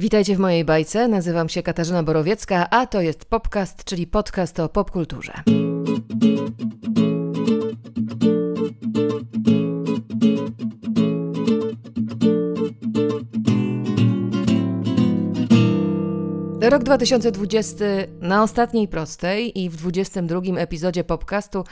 Witajcie w mojej bajce. Nazywam się Katarzyna Borowiecka, a to jest Popcast, czyli podcast o popkulturze. Rok 2020 na ostatniej prostej i w 22 epizodzie podcastu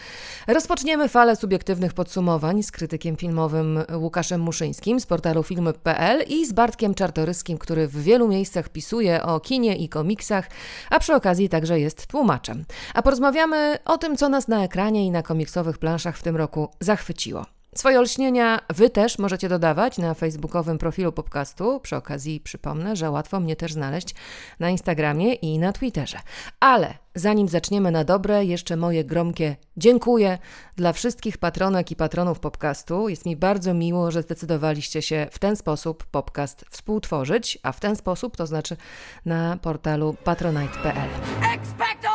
rozpoczniemy falę subiektywnych podsumowań z krytykiem filmowym Łukaszem Muszyńskim z portalu filmy.pl i z Bartkiem Czartoryskim, który w wielu miejscach pisuje o kinie i komiksach, a przy okazji także jest tłumaczem. A porozmawiamy o tym, co nas na ekranie i na komiksowych planszach w tym roku zachwyciło. Swoje olśnienia Wy też możecie dodawać na facebookowym profilu podcastu. Przy okazji przypomnę, że łatwo mnie też znaleźć na Instagramie i na Twitterze. Ale zanim zaczniemy na dobre, jeszcze moje gromkie dziękuję dla wszystkich patronek i patronów podcastu. Jest mi bardzo miło, że zdecydowaliście się w ten sposób podcast współtworzyć, a w ten sposób to znaczy na portalu patronite.pl. Expecto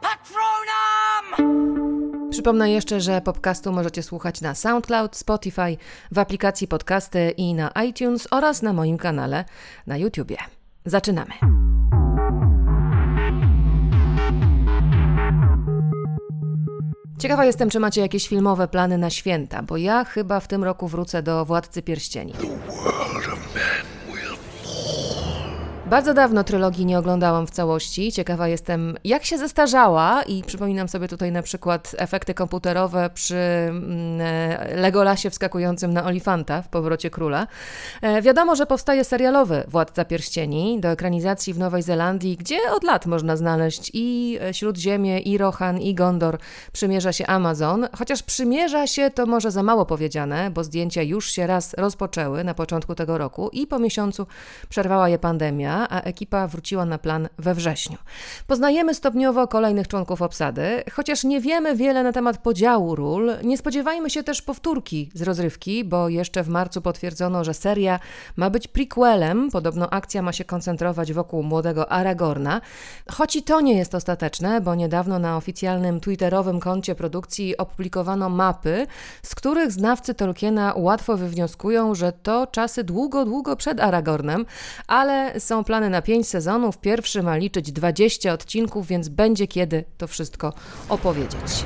Patronum! Przypomnę jeszcze, że podcastu możecie słuchać na SoundCloud, Spotify, w aplikacji podcasty i na iTunes oraz na moim kanale na YouTubie. Zaczynamy. Ciekawa jestem, czy macie jakieś filmowe plany na święta, bo ja chyba w tym roku wrócę do Władcy Pierścieni. Bardzo dawno trylogii nie oglądałam w całości. Ciekawa jestem, jak się zestarzała i przypominam sobie tutaj na przykład efekty komputerowe przy mm, e, Legolasie wskakującym na Olifanta w Powrocie Króla. E, wiadomo, że powstaje serialowy Władca Pierścieni do ekranizacji w Nowej Zelandii, gdzie od lat można znaleźć i Śródziemie, i Rohan, i Gondor. Przymierza się Amazon, chociaż przymierza się to może za mało powiedziane, bo zdjęcia już się raz rozpoczęły na początku tego roku i po miesiącu przerwała je pandemia a ekipa wróciła na plan we wrześniu. Poznajemy stopniowo kolejnych członków obsady, chociaż nie wiemy wiele na temat podziału ról. Nie spodziewajmy się też powtórki z rozrywki, bo jeszcze w marcu potwierdzono, że seria ma być prequelem. Podobno akcja ma się koncentrować wokół młodego Aragorna. Choć i to nie jest ostateczne, bo niedawno na oficjalnym twitterowym koncie produkcji opublikowano mapy, z których znawcy Tolkiena łatwo wywnioskują, że to czasy długo, długo przed Aragornem, ale są plany na 5 sezonów. Pierwszy ma liczyć 20 odcinków, więc będzie kiedy to wszystko opowiedzieć.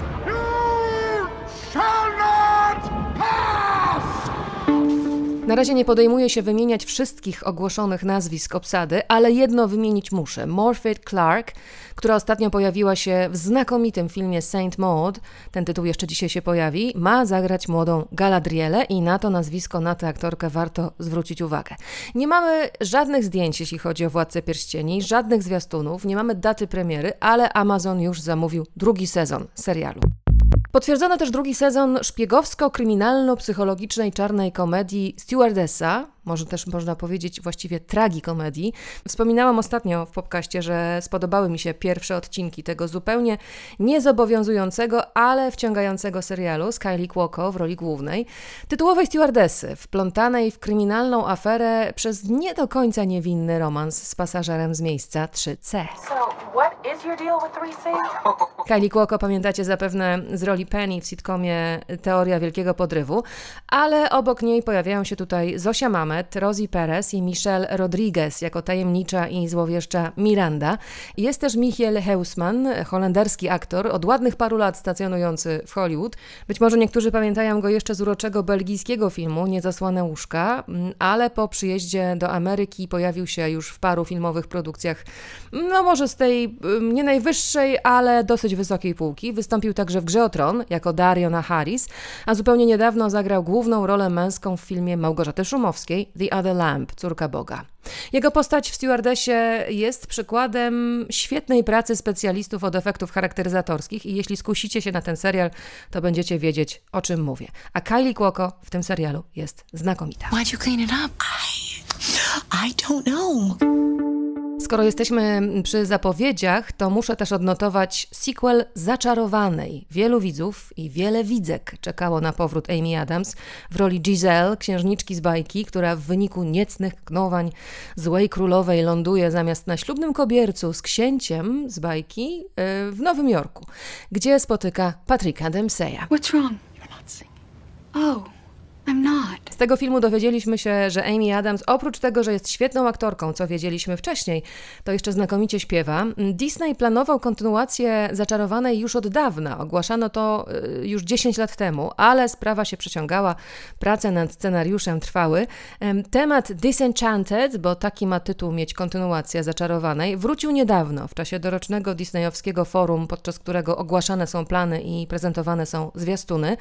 Na razie nie podejmuję się wymieniać wszystkich ogłoszonych nazwisk obsady, ale jedno wymienić muszę. Morphet Clark, która ostatnio pojawiła się w znakomitym filmie Saint Maud, ten tytuł jeszcze dzisiaj się pojawi, ma zagrać młodą Galadrielę i na to nazwisko, na tę aktorkę warto zwrócić uwagę. Nie mamy żadnych zdjęć, jeśli chodzi o Władcę Pierścieni, żadnych zwiastunów, nie mamy daty premiery, ale Amazon już zamówił drugi sezon serialu. Potwierdzono też drugi sezon szpiegowsko-kryminalno-psychologicznej czarnej komedii Stewardessa, może też można powiedzieć właściwie tragikomedii. Wspominałam ostatnio w podcaście, że spodobały mi się pierwsze odcinki tego zupełnie niezobowiązującego, ale wciągającego serialu z Kylie Cuoco w roli głównej, tytułowej stewardessy, wplątanej w kryminalną aferę przez nie do końca niewinny romans z pasażerem z miejsca 3C. So, Kylie Cuoco pamiętacie zapewne z roli Penny w sitcomie Teoria Wielkiego Podrywu, ale obok niej pojawiają się tutaj Zosia Mamy, Rosie Perez i Michelle Rodriguez jako tajemnicza i złowieszcza Miranda. Jest też Michiel Heusman, holenderski aktor, od ładnych paru lat stacjonujący w Hollywood. Być może niektórzy pamiętają go jeszcze z uroczego belgijskiego filmu Niezasłane łóżka, mm, ale po przyjeździe do Ameryki pojawił się już w paru filmowych produkcjach, no może z tej mm, nie najwyższej, ale dosyć wysokiej półki. Wystąpił także w Grze o Tron jako Dariona Harris, a zupełnie niedawno zagrał główną rolę męską w filmie Małgorzaty Szumowskiej The Other Lamp, córka Boga. Jego postać w Stewardessie jest przykładem świetnej pracy specjalistów od efektów charakteryzatorskich i jeśli skusicie się na ten serial, to będziecie wiedzieć, o czym mówię. A Kylie Cuoco w tym serialu jest znakomita. Why'd you clean it up? I, I don't know. Skoro jesteśmy przy zapowiedziach, to muszę też odnotować sequel Zaczarowanej. Wielu widzów i wiele widzek czekało na powrót Amy Adams w roli Giselle, księżniczki z bajki, która w wyniku niecnych knowań złej królowej ląduje zamiast na ślubnym kobiercu z księciem z bajki e, w Nowym Jorku, gdzie spotyka Patryka Dempseya. What's wrong? You're not singing. Oh. Z tego filmu dowiedzieliśmy się, że Amy Adams, oprócz tego, że jest świetną aktorką, co wiedzieliśmy wcześniej, to jeszcze znakomicie śpiewa. Disney planował kontynuację Zaczarowanej już od dawna. Ogłaszano to y, już 10 lat temu, ale sprawa się przeciągała, prace nad scenariuszem trwały. Temat Disenchanted, bo taki ma tytuł mieć kontynuacja Zaczarowanej, wrócił niedawno, w czasie dorocznego disneyowskiego forum, podczas którego ogłaszane są plany i prezentowane są zwiastuny.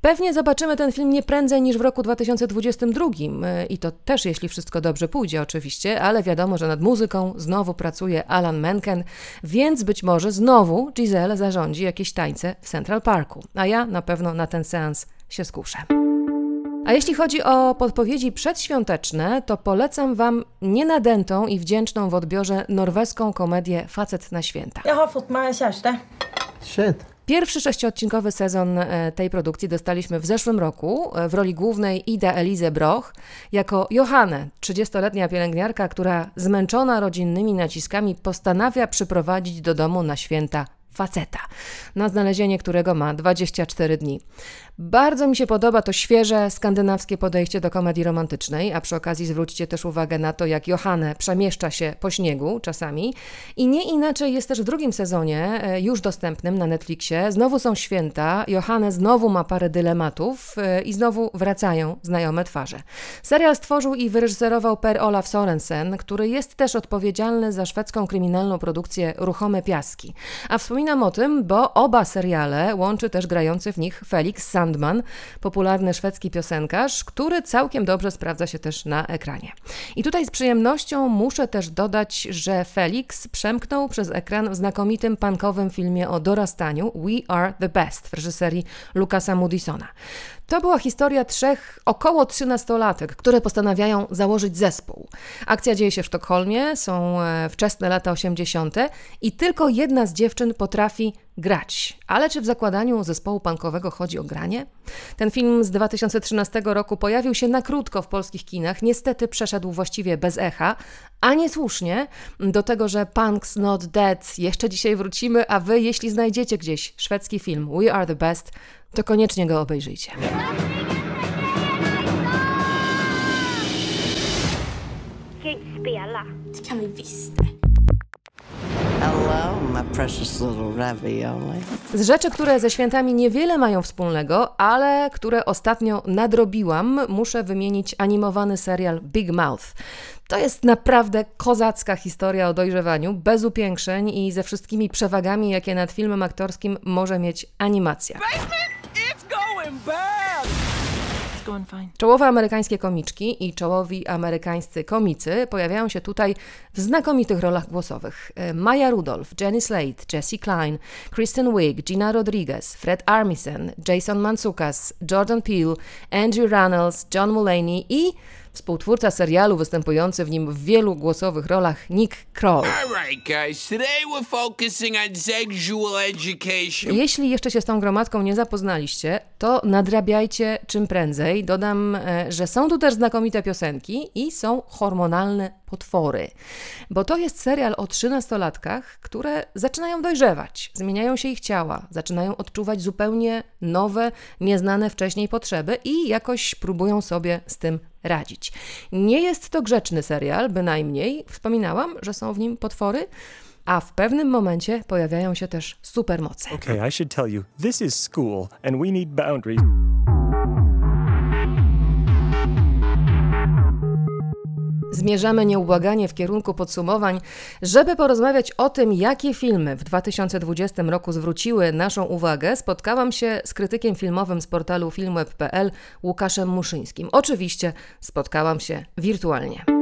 Pewnie zobaczymy ten film nie prędzej niż w roku 2022 e, i to też jeśli wszystko dobrze pójdzie oczywiście, ale wiadomo, że nad muzyką znowu pracuje Alan Menken, więc być może znowu Giselle zarządzi jakieś tańce w Central Parku, a ja na pewno na ten seans się skuszę. A jeśli chodzi o podpowiedzi przedświąteczne, to polecam Wam nienadętą i wdzięczną w odbiorze norweską komedię Facet na święta. Ja har fått mig kärste. Shit. Pierwszy sześciodcinkowy sezon e, tej produkcji dostaliśmy w zeszłym roku e, w roli głównej Ida Elize Broch jako Johanne, 30-letnia pielęgniarka, która zmęczona rodzinnymi naciskami postanawia przyprowadzić do domu na święta faceta, na znalezienie którego ma 24 dni. Bardzo mi się podoba to świeże, skandynawskie podejście do komedii romantycznej, a przy okazji zwróćcie też uwagę na to, jak Johanne przemieszcza się po śniegu czasami. I nie inaczej jest też w drugim sezonie, e, już dostępnym na Netflixie. Znowu są święta, Johanne znowu ma parę dylematów e, i znowu wracają znajome twarze. Serial stworzył i wyreżyserował Per Olaf Sorensen, który jest też odpowiedzialny za szwedzką kryminalną produkcję Ruchome Piaski. A wspominam o tym, bo oba seriale łączy też grający w nich Felix Sand Sandman, popularny szwedzki piosenkarz, który całkiem dobrze sprawdza się też na ekranie. I tutaj z przyjemnością muszę też dodać, że Felix przemknął przez ekran w znakomitym punkowym filmie o dorastaniu We Are the Best w reżyserii Lucasa Moodysona. To była historia trzech około trzynastolatek, które postanawiają założyć zespół. Akcja dzieje się w Sztokholmie, są e, wczesne lata 80. i tylko jedna z dziewczyn potrafi grać. Ale czy w zakładaniu zespołu punkowego chodzi o granie? Ten film z 2013 roku pojawił się na krótko w polskich kinach. Niestety przeszedł właściwie bez echa, a niesłusznie do tego, że Punk's Not Dead jeszcze dzisiaj wrócimy, a wy, jeśli znajdziecie gdzieś szwedzki film We Are the Best, to koniecznie go obejrzyjcie. spela. Det kan vi visst. Hello, my precious little ravioli. Z rzeczy, które ze świętami niewiele mają wspólnego, ale które ostatnio nadrobiłam, muszę wymienić animowany serial Big Mouth. To jest naprawdę kozacka historia o dojrzewaniu, bez upiększeń i ze wszystkimi przewagami, jakie nad filmem aktorskim może mieć animacja. Czołowe amerykańskie komiczki i czołowi amerykańscy komicy pojawiają się tutaj w znakomitych rolach głosowych. E, Maya Rudolph, Jenny Slate, Jessie Klein, Kristen Wiig, Gina Rodriguez, Fred Armisen, Jason Mantzoukas, Jordan Peele, Andrew Runnels, John Mulaney i Współtwórca serialu występujący w nim w wielu głosowych rolach Nick Kroll. Jeśli jeszcze się z tą gromadką nie zapoznaliście, to nadrabiajcie czym prędzej. Dodam, e, że są tu też znakomite piosenki i są hormonalne potwory. Bo to jest serial o trzynastolatkach, które zaczynają dojrzewać, zmieniają się ich ciała, zaczynają odczuwać zupełnie nowe, nieznane wcześniej potrzeby i jakoś próbują sobie z tym radzić. Nie jest to grzeczny serial, bynajmniej. Wspominałam, że są w nim potwory, a w pewnym momencie pojawiają się też supermoce. Okay, I should tell you, this is school and we need boundaries. Zmierzamy nieubłaganie w kierunku podsumowań, żeby porozmawiać o tym, jakie filmy w 2020 roku zwróciły naszą uwagę. Spotkałam się z krytykiem filmowym z portalu filmweb.pl Łukaszem Muszyńskim. Oczywiście spotkałam się wirtualnie.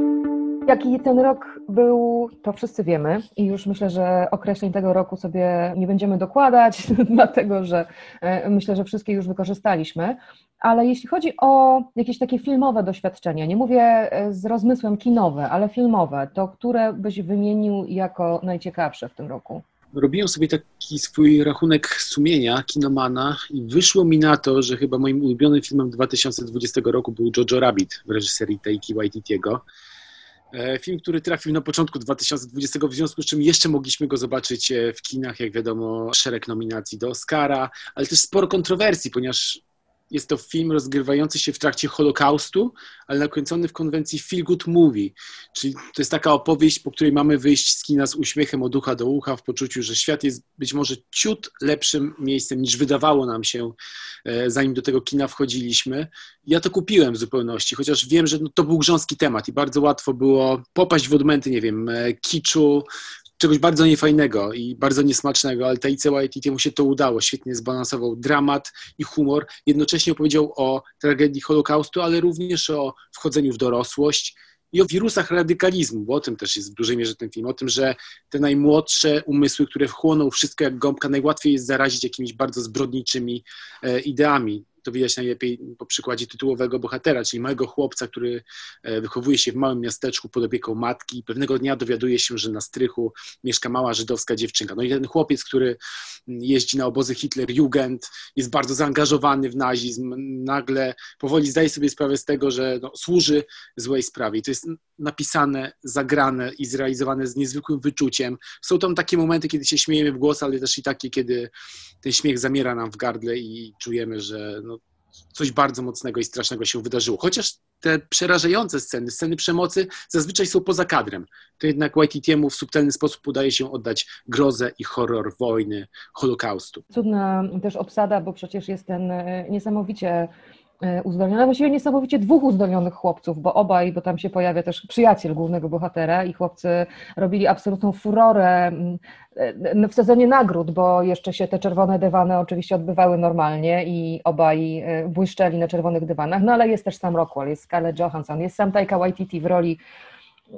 Jaki ten rok był, to wszyscy wiemy i już myślę, że określeń tego roku sobie nie będziemy dokładać, dlatego że e, myślę, że wszystkie już wykorzystaliśmy. Ale jeśli chodzi o jakieś takie filmowe doświadczenia, nie mówię e, z rozmysłem kinowe, ale filmowe, to które byś wymienił jako najciekawsze w tym roku? robiłem sobie taki swój rachunek sumienia kinomana i wyszło mi na to, że chyba moim ulubionym filmem 2020 roku był Jojo Rabbit w reżyserii Taiki Waititiego. E, film, który trafił na początku 2020, w związku z czym jeszcze mogliśmy go zobaczyć w kinach, jak wiadomo, szereg nominacji do Oscara, ale też sporo kontrowersji, ponieważ jest to film rozgrywający się w trakcie Holokaustu, ale nakręcony w konwencji Feel Good Movie, czyli to jest taka opowieść, po której mamy wyjść z kina z uśmiechem od ucha do ucha, w poczuciu, że świat jest być może ciut lepszym miejscem niż wydawało nam się, e, zanim do tego kina wchodziliśmy. Ja to kupiłem w zupełności, chociaż wiem, że no, to był grząski temat i bardzo łatwo było popaść w odmęty, nie wiem, e, kiczu, czegoś bardzo niefajnego i bardzo niesmacznego, ale Taice Waititi mu się to udało. Świetnie zbalansował dramat i humor. Jednocześnie opowiedział o tragedii Holokaustu, ale również o wchodzeniu w dorosłość i o wirusach radykalizmu, bo o tym też jest w dużej mierze ten film, o tym, że te najmłodsze umysły, które wchłoną wszystko jak gąbka, najłatwiej jest zarazić jakimiś bardzo zbrodniczymi e, ideami to widać najlepiej po przykładzie tytułowego bohatera, czyli małego chłopca, który e, wychowuje się w małym miasteczku pod opieką matki i pewnego dnia dowiaduje się, że na strychu mieszka mała żydowska dziewczynka. No i ten chłopiec, który jeździ na obozy Hitler-Jugend, jest bardzo zaangażowany w nazizm, nagle powoli zdaje sobie sprawę z tego, że no, służy złej sprawie. I to jest napisane, zagrane i zrealizowane z niezwykłym wyczuciem. Są tam takie momenty, kiedy się śmiejemy w głos, ale też i takie, kiedy ten śmiech zamiera nam w gardle i czujemy, że no, coś bardzo mocnego i strasznego się wydarzyło. Chociaż te przerażające sceny, sceny przemocy zazwyczaj są poza kadrem. To jednak Waititiemu w subtelny sposób udaje się oddać grozę i horror wojny, Holokaustu. Cudna też obsada, bo przecież jest ten e, niesamowicie E, uzdolnione, właściwie niesamowicie dwóch uzdolnionych chłopców, bo obaj, bo tam się pojawia też przyjaciel głównego bohatera i chłopcy robili absolutną furorę mm, e, w sezonie nagród, bo jeszcze się te czerwone dywany oczywiście odbywały normalnie i obaj e, błyszczeli na czerwonych dywanach, no ale jest też sam Rockwell, jest Scarlett Johansson, jest sam Taika Waititi w roli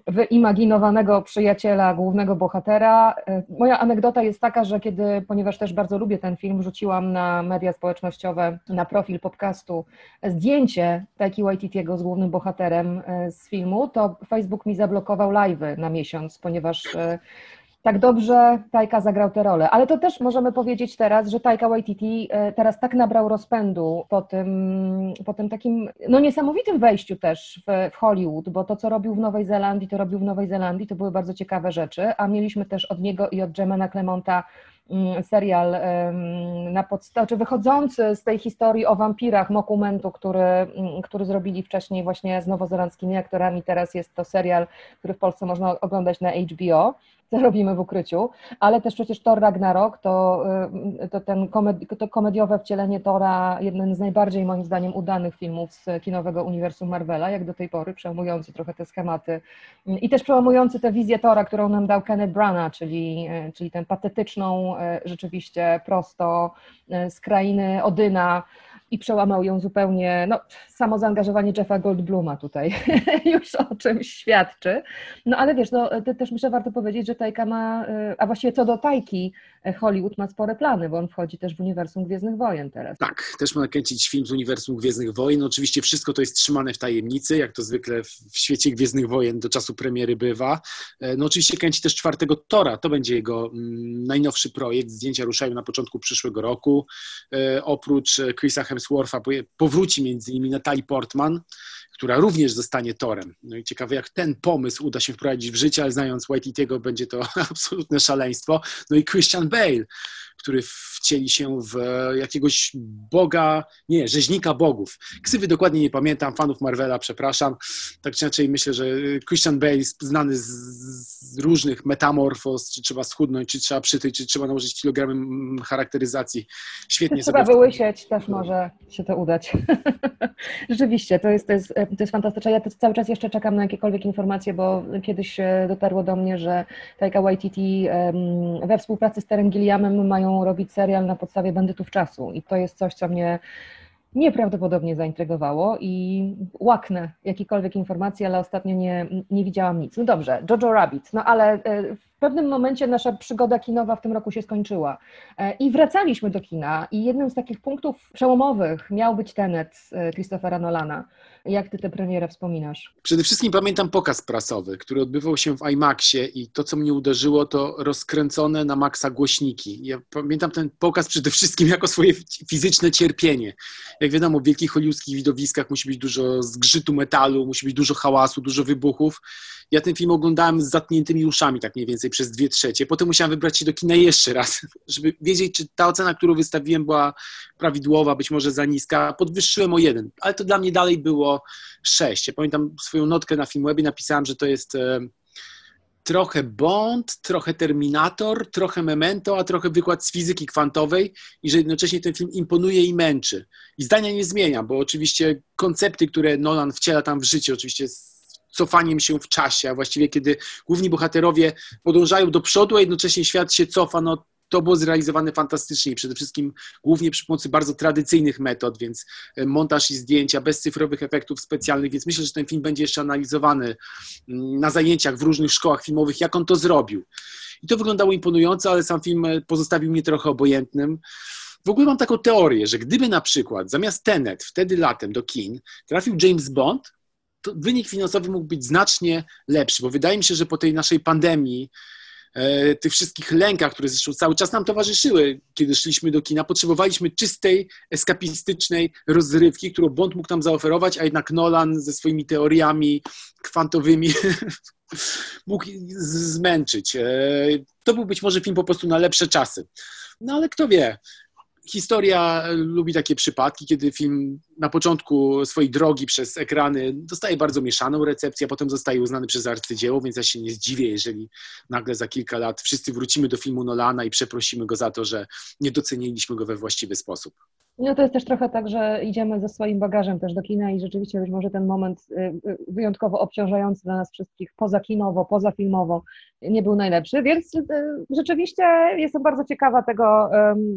wyimaginowanego przyjaciela głównego bohatera. E, moja anegdota jest taka, że kiedy, ponieważ też bardzo lubię ten film, rzuciłam na media społecznościowe, na profil podcastu zdjęcie Taiki Waititiego z głównym bohaterem e, z filmu, to Facebook mi zablokował live'y na miesiąc, ponieważ e, tak dobrze Tajka zagrał tę rolę. Ale to też możemy powiedzieć teraz, że Tajka Waititi e, teraz tak nabrał rozpędu po tym, po tym takim no niesamowitym wejściu też w, w Hollywood, bo to, co robił w Nowej Zelandii, to robił w Nowej Zelandii, to były bardzo ciekawe rzeczy, a mieliśmy też od niego i od Jemana Clemonta mm, serial na podstawie, czy wychodzący z tej historii o wampirach Mokumentu, który, mm, który zrobili wcześniej właśnie z nowozelandzkimi aktorami, teraz jest to serial, który w Polsce można oglądać na HBO co robimy w ukryciu, ale też przecież Thor Ragnarok to, y, to ten komedi to komediowe wcielenie Tora, jeden z najbardziej moim zdaniem udanych filmów z kinowego uniwersum Marvela, jak do tej pory, przełamujący trochę te schematy i też przełamujący tę wizję Tora, którą nam dał Kenneth Branagh, czyli, y, czyli tę patetyczną, y, rzeczywiście prosto z krainy Odyna, i przełamał ją zupełnie, no samo zaangażowanie Jeffa Goldbluma tutaj już o czymś świadczy. No ale wiesz, no też myślę warto powiedzieć, że Tajka ma, y, a właściwie co do Tajki, y, Hollywood ma spore plany, bo on wchodzi też w uniwersum Gwiezdnych Wojen teraz. Tak, też ma nakręcić film z uniwersum Gwiezdnych Wojen. Oczywiście wszystko to jest trzymane w tajemnicy, jak to zwykle w świecie Gwiezdnych Wojen do czasu premiery bywa. E, no oczywiście kręci też czwartego Tora, to będzie jego mm, najnowszy projekt. Zdjęcia ruszają na początku przyszłego roku. E, oprócz Chrisa Hemswortha Hemswortha, powróci między innymi Natalie Portman, która również zostanie torem. No i ciekawe, jak ten pomysł uda się wprowadzić w życie, ale znając Waititiego będzie to absolutne szaleństwo. No i Christian Bale, który wcieli się w jakiegoś boga, nie, rzeźnika bogów. Ksywy dokładnie nie pamiętam, fanów Marvela, przepraszam. Tak czy inaczej myślę, że Christian Bale znany z, różnych metamorfoz, czy trzeba schudnąć, czy trzeba przytyć, czy trzeba nałożyć kilogramy charakteryzacji. Świetnie trzeba sobie... Trzeba wyłysieć, też może się to udać. Rzeczywiście, to jest, to, jest, to jest fantastyczne. Ja cały czas jeszcze czekam na jakiekolwiek informacje, bo kiedyś dotarło do mnie, że Taika Waititi we współpracy z Terem Gilliamem mają robić serial na podstawie bandytów czasu. I to jest coś, co mnie nieprawdopodobnie zaintrygowało i łaknę jakiekolwiek informacje, ale ostatnio nie, nie widziałam nic. No dobrze, Jojo Rabbit, no ale e, w pewnym momencie nasza przygoda kinowa w tym roku się skończyła e, i wracaliśmy do kina i jednym z takich punktów przełomowych miał być Tenet e, Christophera Nolana. Jak ty tę premierę wspominasz? Przede wszystkim pamiętam pokaz prasowy, który odbywał się w IMAXie i to, co mnie uderzyło, to rozkręcone na maksa głośniki. Ja pamiętam ten pokaz przede wszystkim jako swoje fizyczne cierpienie. Jak wiadomo, w wielkich hollywoodzkich widowiskach musi być dużo zgrzytu metalu, musi być dużo hałasu, dużo wybuchów. Ja ten film oglądałem z zatniętymi uszami, tak mniej więcej przez dwie trzecie. Potem musiałem wybrać się do kina jeszcze raz, żeby wiedzieć, czy ta ocena, którą wystawiłem, była prawidłowa, być może za niska. Podwyższyłem o jeden, ale to dla mnie dalej było sześć. Ja pamiętam swoją notkę na Filmwebie, napisałem, że to jest e, trochę Bond, trochę Terminator, trochę Memento, a trochę wykład z fizyki kwantowej i że jednocześnie ten film imponuje i męczy. I zdania nie zmieniam, bo oczywiście koncepty, które Nolan wciela tam w życie, oczywiście cofaniem się w czasie, a właściwie kiedy główni bohaterowie podążają do przodu, a jednocześnie świat się cofa, no to było zrealizowane fantastycznie przede wszystkim głównie przy pomocy bardzo tradycyjnych metod, więc e, montaż i zdjęcia bez cyfrowych efektów specjalnych, więc myślę, że ten film będzie jeszcze analizowany mm, na zajęciach w różnych szkołach filmowych, jak on to zrobił. I to wyglądało imponująco, ale sam film e, pozostawił mnie trochę obojętnym. W ogóle mam taką teorię, że gdyby na przykład zamiast Tenet wtedy latem do kin trafił James Bond, to wynik finansowy mógł być znacznie lepszy, bo wydaje mi się, że po tej naszej pandemii, tych wszystkich lękach, które zresztą cały czas nam towarzyszyły, kiedy szliśmy do kina, potrzebowaliśmy czystej, eskapistycznej rozrywki, którą Bond mógł nam zaoferować, a jednak Nolan ze swoimi teoriami kwantowymi mógł zmęczyć. E, to był być może film po prostu na lepsze czasy. No ale kto wie, historia lubi takie przypadki, kiedy film na początku swojej drogi przez ekrany dostaje bardzo mieszaną recepcję, a potem zostaje uznany przez arcydzieło, więc ja się nie zdziwię, jeżeli nagle za kilka lat wszyscy wrócimy do filmu Nolana i przeprosimy go za to, że nie doceniliśmy go we właściwy sposób. No to jest też trochę tak, że idziemy ze swoim bagażem też do kina i rzeczywiście być może ten moment y, y, wyjątkowo obciążający dla nas wszystkich, poza kinowo, poza filmowo, nie był najlepszy, więc y, rzeczywiście jestem bardzo ciekawa tego,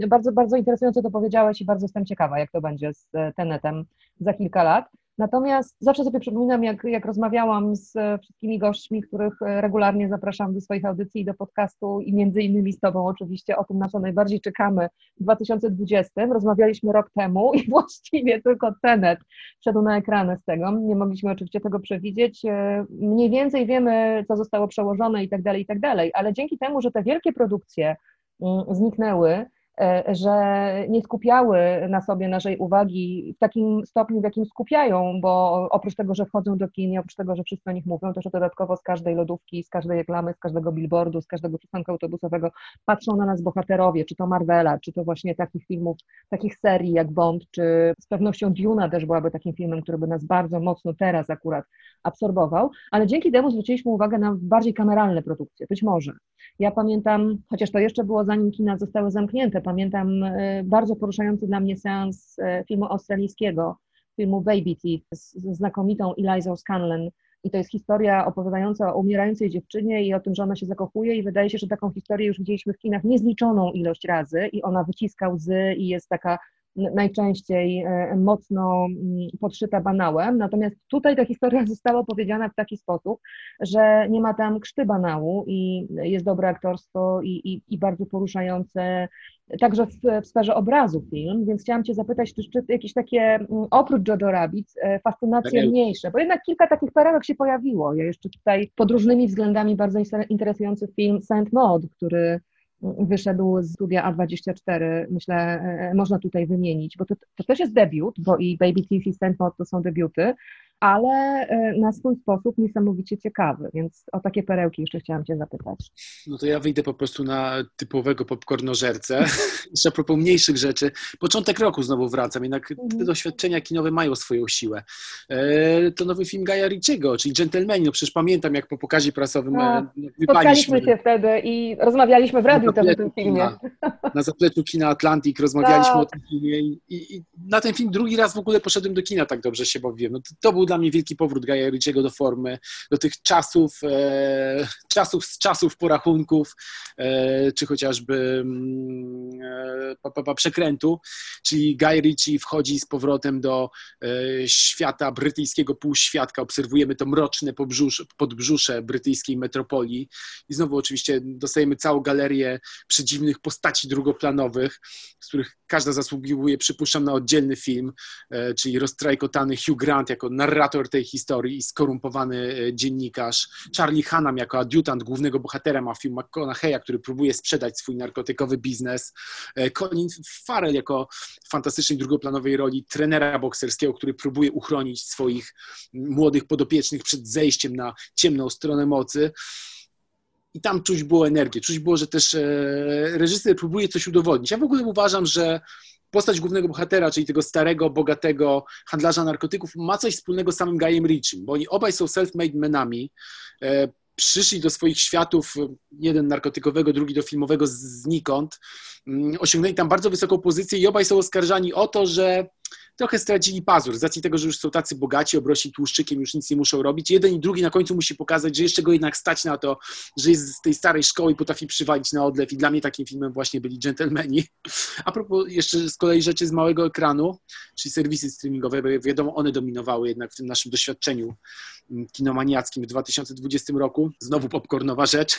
bardzo, bardzo interesująco to powiedziałeś i bardzo jestem ciekawa, jak to będzie z Tenetem za kilka lat. Natomiast zawsze sobie przypominam, jak, jak rozmawiałam z wszystkimi gośćmi, których regularnie zapraszam do swoich audycji i do podcastu i między innymi z Tobą oczywiście o tym, na co najbardziej czekamy w 2020. Rozmawialiśmy rok temu i właściwie tylko Tenet wszedł na ekrany z tego. Nie mogliśmy oczywiście tego przewidzieć. Mniej więcej wiemy, co zostało przełożone i tak dalej, i tak dalej, ale dzięki temu, że te wielkie produkcje mm, zniknęły, E, że nie skupiały na sobie naszej uwagi w takim stopniu, w jakim skupiają, bo oprócz tego, że wchodzą do kin, oprócz tego, że wszyscy o nich mówią, to że dodatkowo z każdej lodówki, z każdej reklamy, z każdego billboardu, z każdego przystanku autobusowego patrzą na nas bohaterowie, czy to Marvela, czy to właśnie takich filmów, takich serii jak Bond, czy z pewnością Duna też byłaby takim filmem, który by nas bardzo mocno teraz akurat absorbował, ale dzięki temu zwróciliśmy uwagę na bardziej kameralne produkcje, być może. Ja pamiętam, chociaż to jeszcze było zanim kina zostały zamknięte, pamiętam e, bardzo poruszający dla mnie seans e, filmu australijskiego, filmu Baby Teeth z znakomitą Eliza Scanlon. I to jest historia opowiadająca o umierającej dziewczynie i o tym, że ona się zakochuje i wydaje się, że taką historię już widzieliśmy w kinach niezliczoną ilość razy i ona wyciska łzy i jest taka najczęściej e, mocno mm, podszyta banałem, natomiast tutaj ta historia została opowiedziana w taki sposób, że nie ma tam krzty banału i jest dobre aktorstwo i, i, i bardzo poruszające także w, w, sferze obrazu film, więc chciałam Cię zapytać, czy, czy jakieś takie, mm, oprócz Jojo Rabbit, e, fascynacje mniejsze, bo jednak kilka takich perełek się pojawiło. Ja jeszcze tutaj pod różnymi względami bardzo interesujący film Saint Maud, który wyszedł z studia A24, myślę, e, można tutaj wymienić, bo to, to też jest debiut, bo i Baby Teeth i Stanford to są debiuty, ale e, na swój sposób niesamowicie ciekawy, więc o takie perełki jeszcze chciałam Cię zapytać. No to ja wyjdę po prostu na typowego popcornożercę. Jeszcze a propos mniejszych rzeczy. Początek roku znowu wracam, jednak te mhm. doświadczenia kinowe mają swoją siłę. E, to nowy film Gaja Ricciego, czyli Gentlemani. No przecież pamiętam, jak po pokazie prasowym no, Spotkaliśmy się wtedy i rozmawialiśmy w radiu o tym filmie. Na, na zapleczu kina Atlantik rozmawialiśmy tak. o tym filmie i, i, i, na ten film drugi raz w ogóle poszedłem do kina, tak dobrze się bawiłem. No to, to był dla mnie wielki powrót Gaja Ricciego do formy, do tych czasów, e, czasów z czasów porachunków, e, czy chociażby mm, e, pa, pa, pa, przekrętu, czyli Guy Ritchie wchodzi z powrotem do e, świata brytyjskiego półświadka, obserwujemy to mroczne podbrzusze brytyjskiej metropolii. I znowu oczywiście dostajemy całą galerię przedziwnych postaci drugoplanowych, z których każda zasługuje, przypuszczam, na oddzielny film, e, czyli roztrajkotany Hugh Grant jako narrator tej historii i skorumpowany e, dziennikarz, Charlie Hanam jako adiutant głównego bohatera mafii McConaughey'a, który próbuje sprzedać swój narkotykowy biznes, e, Colin Farrell jako fantastycznej drugoplanowej roli trenera bokserskiego, który próbuje uchronić swoich młodych podopiecznych przed zejściem na ciemną stronę mocy. i tam czuć było energię, czuć było, że też e, reżyser próbuje coś udowodnić. Ja w ogóle uważam, że postać głównego bohatera, czyli tego starego, bogatego handlarza narkotyków, ma coś wspólnego z samym Guyem Ritchiem, bo oni obaj są self-made menami, e, przyszli do swoich światów, jeden narkotykowego, drugi do filmowego znikąd, mm, osiągnęli tam bardzo wysoką pozycję i obaj są oskarżani o to, że trochę stracili pazur, z racji tego, że już są tacy bogaci, obrośli tłuszczykiem, już nic nie muszą robić. Jeden i drugi na końcu musi pokazać, że jeszcze go jednak stać na to, że jest z tej starej szkoły i potrafi przywalić na odlew i dla mnie takim filmem właśnie byli Gentlemani. A propos jeszcze z kolei rzeczy z małego ekranu, czyli serwisy streamingowe, bo wiadomo, one dominowały jednak w tym naszym doświadczeniu mm, kinomaniackim w 2020 roku. Znowu popcornowa rzecz,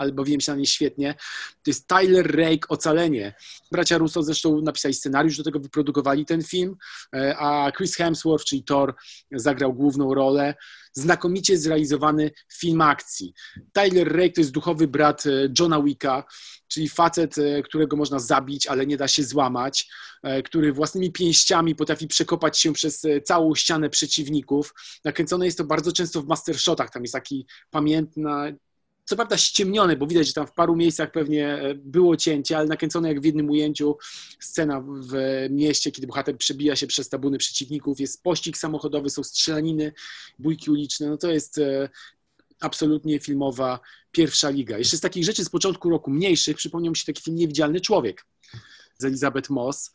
ale bawiłem się na niej świetnie. To jest Tyler Rake Ocalenie. Bracia Russo zresztą napisali scenariusz, do tego wyprodukowali ten film, e, a Chris Hemsworth, czyli Thor, zagrał główną rolę. Znakomicie zrealizowany film akcji. Tyler Rake to jest duchowy brat e, Johna Wicka, czyli facet, e, którego można zabić, ale nie da się złamać, który własnymi pięściami potrafi przekopać się przez całą ścianę przeciwników. Nakręcone jest to bardzo często w mastershotach, tam jest taki pamiętna, co prawda ściemnione, bo widać, że tam w paru miejscach pewnie e, było cięcie, ale nakręcone jak w jednym ujęciu. Scena w mieście, kiedy bohater przebija się przez tabuny przeciwników, jest pościg samochodowy, są strzelaniny, bójki uliczne, no to jest e, absolutnie filmowa pierwsza liga. Jeszcze z takich rzeczy z początku roku mniejszych przypomniał mi się taki film Niewidzialny Człowiek z Elizabeth Moss,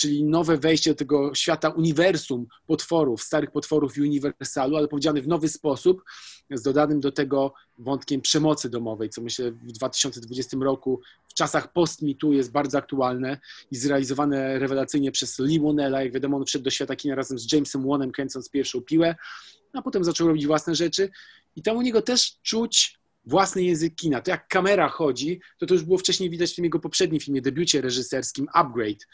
czyli nowe wejście do tego świata uniwersum potworów, starych potworów i uniwersalu, ale powiedziane w nowy sposób, z dodanym do tego wątkiem przemocy domowej, co myślę w 2020 roku, w czasach post-mitu jest bardzo aktualne i zrealizowane rewelacyjnie przez Lee Wonella. Jak wiadomo, on wszedł do świata kina razem z Jamesem Wanem, kręcąc pierwszą piłę, a potem zaczął robić własne rzeczy i tam u niego też czuć własny język kina. To jak kamera chodzi, to to już było wcześniej widać w tym jego poprzednim filmie, debiucie reżyserskim Upgrade,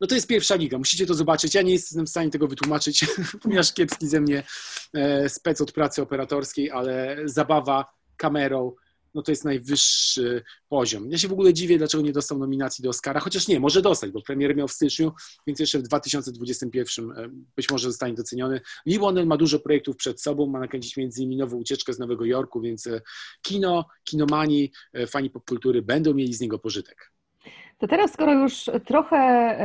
no to jest pierwsza liga, musicie to zobaczyć. Ja nie jestem w stanie tego wytłumaczyć, ponieważ kiepski ze mnie e, spec od pracy operatorskiej, ale zabawa kamerą, no to jest najwyższy poziom. Ja się w ogóle dziwię, dlaczego nie dostał nominacji do Oscara, chociaż nie, może dostać, bo premier miał w styczniu, więc jeszcze w 2021 e, być może zostanie doceniony. Lee ma dużo projektów przed sobą, ma nakręcić między innymi nową ucieczkę z Nowego Jorku, więc e, kino, kinomani, fani popkultury będą mieli z niego pożytek. To teraz, skoro już trochę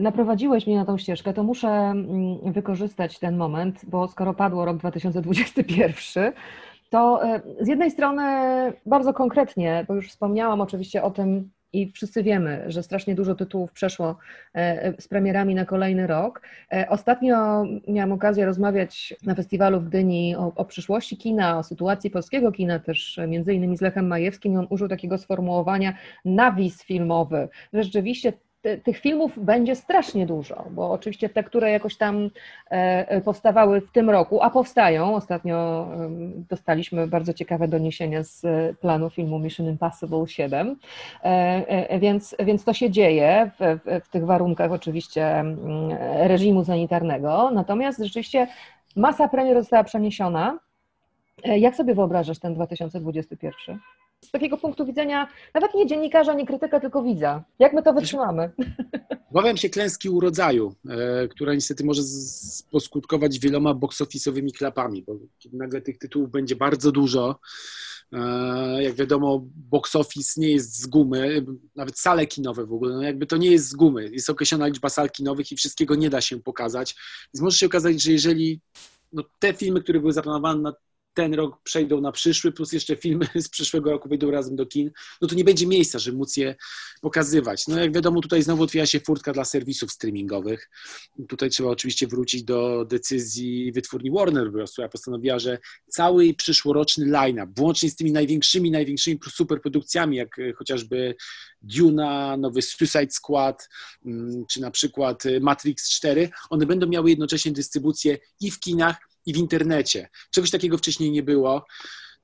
naprowadziłeś mnie na tą ścieżkę, to muszę mm, wykorzystać ten moment, bo skoro padło rok 2021, to z jednej strony bardzo konkretnie, bo już wspomniałam oczywiście o tym, i wszyscy wiemy, że strasznie dużo tytułów przeszło e, z premierami na kolejny rok. E, ostatnio miałam okazję rozmawiać na festiwalu w Gdyni o, o przyszłości kina, o sytuacji polskiego kina, też między innymi z Lechem Majewskim. On użył takiego sformułowania nawis filmowy. Rzeczywiście tych filmów będzie strasznie dużo, bo oczywiście te, które jakoś tam e, e, powstawały w tym roku, a powstają, ostatnio dostaliśmy bardzo ciekawe doniesienia z planu filmu Mission Impossible 7, e, więc, więc to się dzieje w, w, w tych warunkach oczywiście reżimu sanitarnego, natomiast rzeczywiście masa premier została przeniesiona. Jak sobie wyobrażasz ten 2021? Z takiego punktu widzenia nawet nie dziennikarza, nie krytyka, tylko widza. Jak my to wytrzymamy? Obawiam się klęski urodzaju, e, która niestety może poskutkować wieloma box-office'owymi klapami, bo nagle tych tytułów będzie bardzo dużo. E, jak wiadomo, box office nie jest z gumy, nawet sale kinowe w ogóle, no jakby to nie jest z gumy. Jest określona liczba sal kinowych i wszystkiego nie da się pokazać. Więc może się okazać, że jeżeli no, te filmy, które były zaplanowane na ten rok przejdą na przyszły, plus jeszcze filmy z przyszłego roku wyjdą razem do kin, no to nie będzie miejsca, żeby móc je pokazywać. No jak wiadomo, tutaj znowu otwiera się furtka dla serwisów streamingowych. Tutaj trzeba oczywiście wrócić do decyzji wytwórni Warner Bros., która postanowiła, że cały przyszłoroczny line-up, włącznie z tymi największymi, największymi superprodukcjami, jak chociażby Duna, nowy Suicide Squad, mm, czy na przykład Matrix 4, one będą miały jednocześnie dystrybucję i w kinach, i w internecie. Czegoś takiego wcześniej nie było.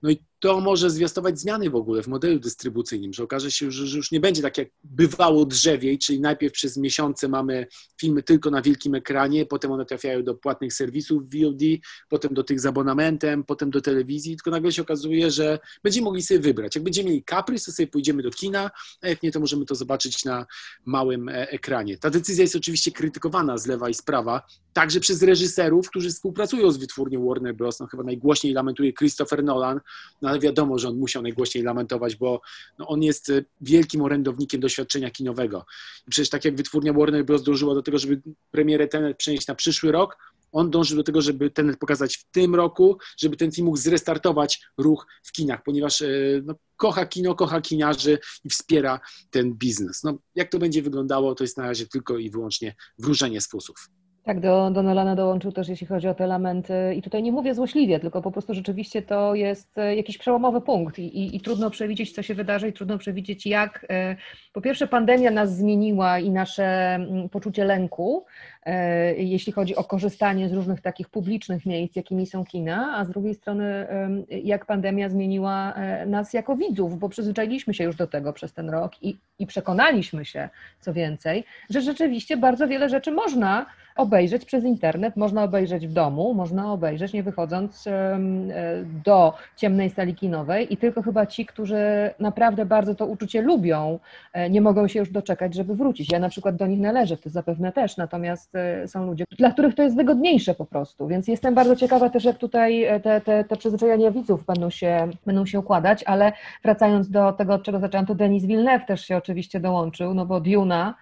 No i to może zwiastować zmiany w ogóle w modelu dystrybucyjnym, że okaże się, że, już nie będzie tak jak bywało drzewiej, czyli najpierw przez miesiące mamy filmy tylko na wielkim ekranie, potem one trafiają do płatnych serwisów VOD, potem do tych z abonamentem, potem do telewizji, tylko nagle się okazuje, że będziemy mogli sobie wybrać. Jak będziemy mieli kaprys, to sobie pójdziemy do kina, a jak nie, to możemy to zobaczyć na małym e, ekranie. Ta decyzja jest oczywiście krytykowana z lewa i z prawa, także przez reżyserów, którzy współpracują z wytwórnią Warner Bros. No, chyba najgłośniej lamentuje Christopher Nolan na ale wiadomo, że on musiał najgłośniej lamentować, bo no, on jest e, wielkim orędownikiem doświadczenia kinowego. I przecież tak jak wytwórnia Warner Bros. dążyła do tego, żeby premierę Tenet przenieść na przyszły rok, on dąży do tego, żeby Tenet pokazać w tym roku, żeby ten film mógł zrestartować ruch w kinach, ponieważ e, no, kocha kino, kocha kiniarzy i wspiera ten biznes. No, jak to będzie wyglądało, to jest na razie tylko i wyłącznie wróżenie z fusów. Tak, do, do Nolana dołączył też, jeśli chodzi o te lamenty. I tutaj nie mówię złośliwie, tylko po prostu rzeczywiście to jest e, jakiś przełomowy punkt i, i, i trudno przewidzieć, co się wydarzy, i trudno przewidzieć, jak. E, po pierwsze, pandemia nas zmieniła i nasze mm, poczucie lęku, jeśli chodzi o korzystanie z różnych takich publicznych miejsc, jakimi są kina, a z drugiej strony, jak pandemia zmieniła nas jako widzów, bo przyzwyczailiśmy się już do tego przez ten rok i, i przekonaliśmy się, co więcej, że rzeczywiście bardzo wiele rzeczy można obejrzeć przez internet, można obejrzeć w domu, można obejrzeć nie wychodząc e, do ciemnej sali kinowej i tylko chyba ci, którzy naprawdę bardzo to uczucie lubią, e, nie mogą się już doczekać, żeby wrócić. Ja na przykład do nich należę, to zapewne też, natomiast e, są ludzie, dla których to jest wygodniejsze po prostu, więc jestem bardzo ciekawa też, jak tutaj te, te, te przyzwyczajenia widzów będą się, będą się układać, ale wracając do tego, od czego zaczęłam, to Denis Villeneuve też się oczywiście dołączył, no bo Duna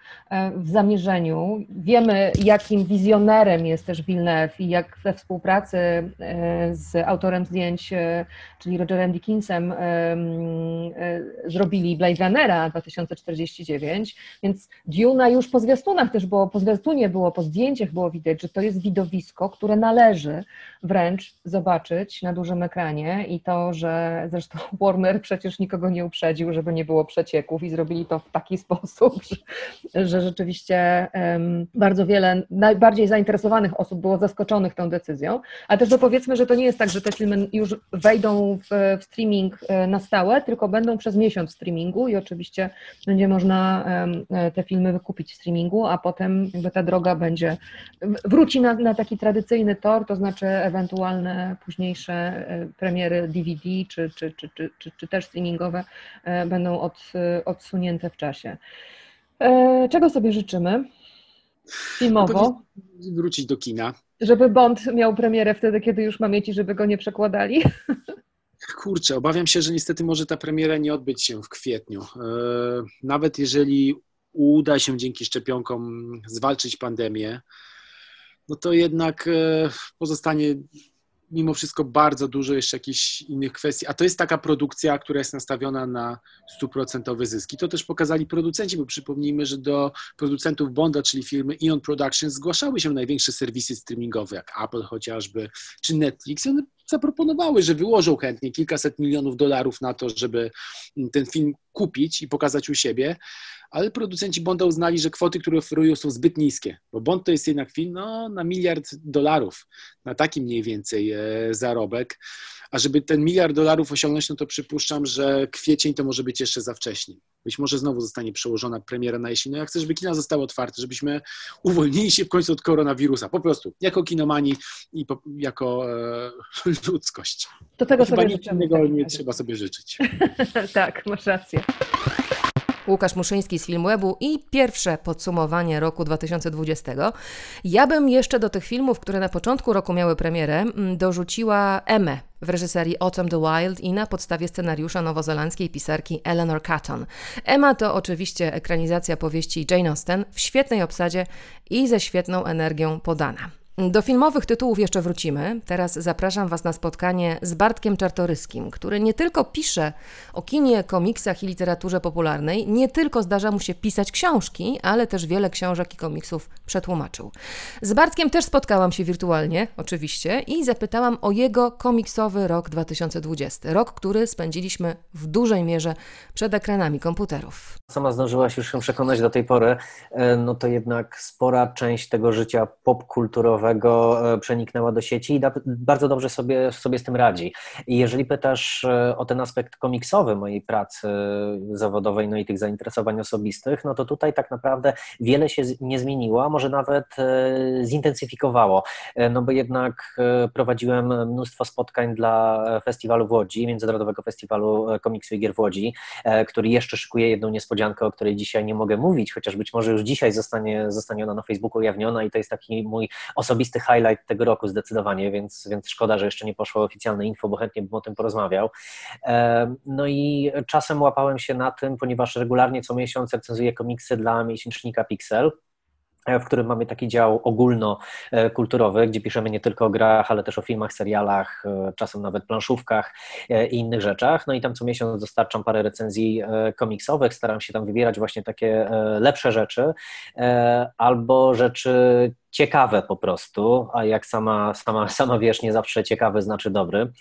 w zamierzeniu, wiemy jakim wizjonerem jest też Villeneuve i jak we współpracy e, z autorem zdjęć, e, czyli Rogerem Dickinsem, e, zrobili Blade Runnera 2049, więc Duna już po zwiastunach też było, po zwiastunie było, po zdjęciach było widać, że to jest widowisko, które należy wręcz zobaczyć na dużym ekranie i to, że zresztą Warner przecież nikogo nie uprzedził, żeby nie było przecieków i zrobili to w taki sposób, że, że rzeczywiście um, bardzo wiele, najbardziej zainteresowanych osób było zaskoczonych tą decyzją, ale też dopowiedzmy, że to nie jest tak, że te filmy już wejdą w, w streaming e, na stałe, tylko będą przez miesiąc w streamingu i oczywiście będzie można um, te filmy wykupić w streamingu, a potem jakby ta droga będzie, wróci na, na taki tradycyjny tor, to znaczy ewentualne późniejsze e, premiery DVD czy, czy, czy, czy, czy, czy też streamingowe e, będą od, odsunięte w czasie. E, czego sobie życzymy? Filmowo. Wrócić do kina. Żeby Bond miał premierę wtedy, kiedy już ma mieć i żeby go nie przekładali. Kurczę, obawiam się, że niestety może ta premiera nie odbyć się w kwietniu. Nawet jeżeli uda się dzięki szczepionkom zwalczyć pandemię, no to jednak e, pozostanie mimo wszystko bardzo dużo jeszcze jakichś innych kwestii, a to jest taka produkcja, która jest nastawiona na stuprocentowe zyski. To też pokazali producenci, bo przypomnijmy, że do producentów Bonda, czyli firmy Ion Productions, zgłaszały się największe serwisy streamingowe, jak Apple chociażby, czy Netflix. One zaproponowały, że wyłożą chętnie kilkaset milionów dolarów na to, żeby ten film kupić i pokazać u siebie, ale producenci Bonda uznali, że kwoty, które oferują są zbyt niskie, bo Bond to jest jednak film no, na miliard dolarów, na taki mniej więcej e, zarobek, a żeby ten miliard dolarów osiągnąć, no to przypuszczam, że kwiecień to może być jeszcze za wcześnie. Być może znowu zostanie przełożona premiera na jesień. No ja chcę, żeby kina zostały otwarte, żebyśmy uwolnili się w końcu od koronawirusa, po prostu, jako kinomani i po, jako e, ludzkość. Do tego Chyba sobie nic innego nie trzeba sobie życzyć. tak, masz rację. Łukasz Muszyński z Filmwebu i pierwsze podsumowanie roku 2020. Ja bym jeszcze do tych filmów, które na początku roku miały premierę, mm, dorzuciła Emę w reżyserii Autumn the Wild i na podstawie scenariusza nowozelandzkiej pisarki Eleanor Catton. Emma to oczywiście ekranizacja powieści Jane Austen w świetnej obsadzie i ze świetną energią podana. Do filmowych tytułów jeszcze wrócimy. Teraz zapraszam Was na spotkanie z Bartkiem Czartoryskim, który nie tylko pisze o kinie, komiksach i literaturze popularnej, nie tylko zdarza mu się pisać książki, ale też wiele książek i komiksów przetłumaczył. Z Bartkiem też spotkałam się wirtualnie, oczywiście, i zapytałam o jego komiksowy rok 2020. Rok, który spędziliśmy w dużej mierze przed ekranami komputerów. Sama zdążyłaś już się przekonać do tej pory, e, no to jednak spora część tego życia popkulturowego E, przeniknęła do sieci i bardzo dobrze sobie, sobie z tym radzi. I jeżeli pytasz e, o ten aspekt komiksowy mojej pracy zawodowej, no i tych zainteresowań osobistych, no to tutaj tak naprawdę wiele się nie zmieniło, a może nawet e, zintensyfikowało, no bo jednak prowadziłem mnóstwo spotkań dla festiwalu w Łodzi, Międzynarodowego Festiwalu Komiksu i Gier w Łodzi, który jeszcze szykuje jedną niespodziankę, o której dzisiaj nie mogę mówić, chociaż być może już dzisiaj zostanie, zostanie ona na Facebooku ujawniona i to jest taki mój osobisty osobisty highlight tego roku zdecydowanie, więc, więc szkoda, że jeszcze nie poszło oficjalne info, bo chętnie bym o tym porozmawiał. No i czasem łapałem się na tym, ponieważ regularnie co miesiąc recenzuję komiksy dla miesięcznika Pixel w którym mamy taki dział ogólnokulturowy, gdzie piszemy nie tylko o grach, ale też o filmach, serialach, e, czasem nawet planszówkach e, i innych rzeczach. No i tam co miesiąc dostarczam parę recenzji e, komiksowych, staram się tam wybierać właśnie takie lepsze rzeczy albo rzeczy ciekawe po prostu, a jak sama, sama, sama wiesz, nie zawsze ciekawy znaczy dobry.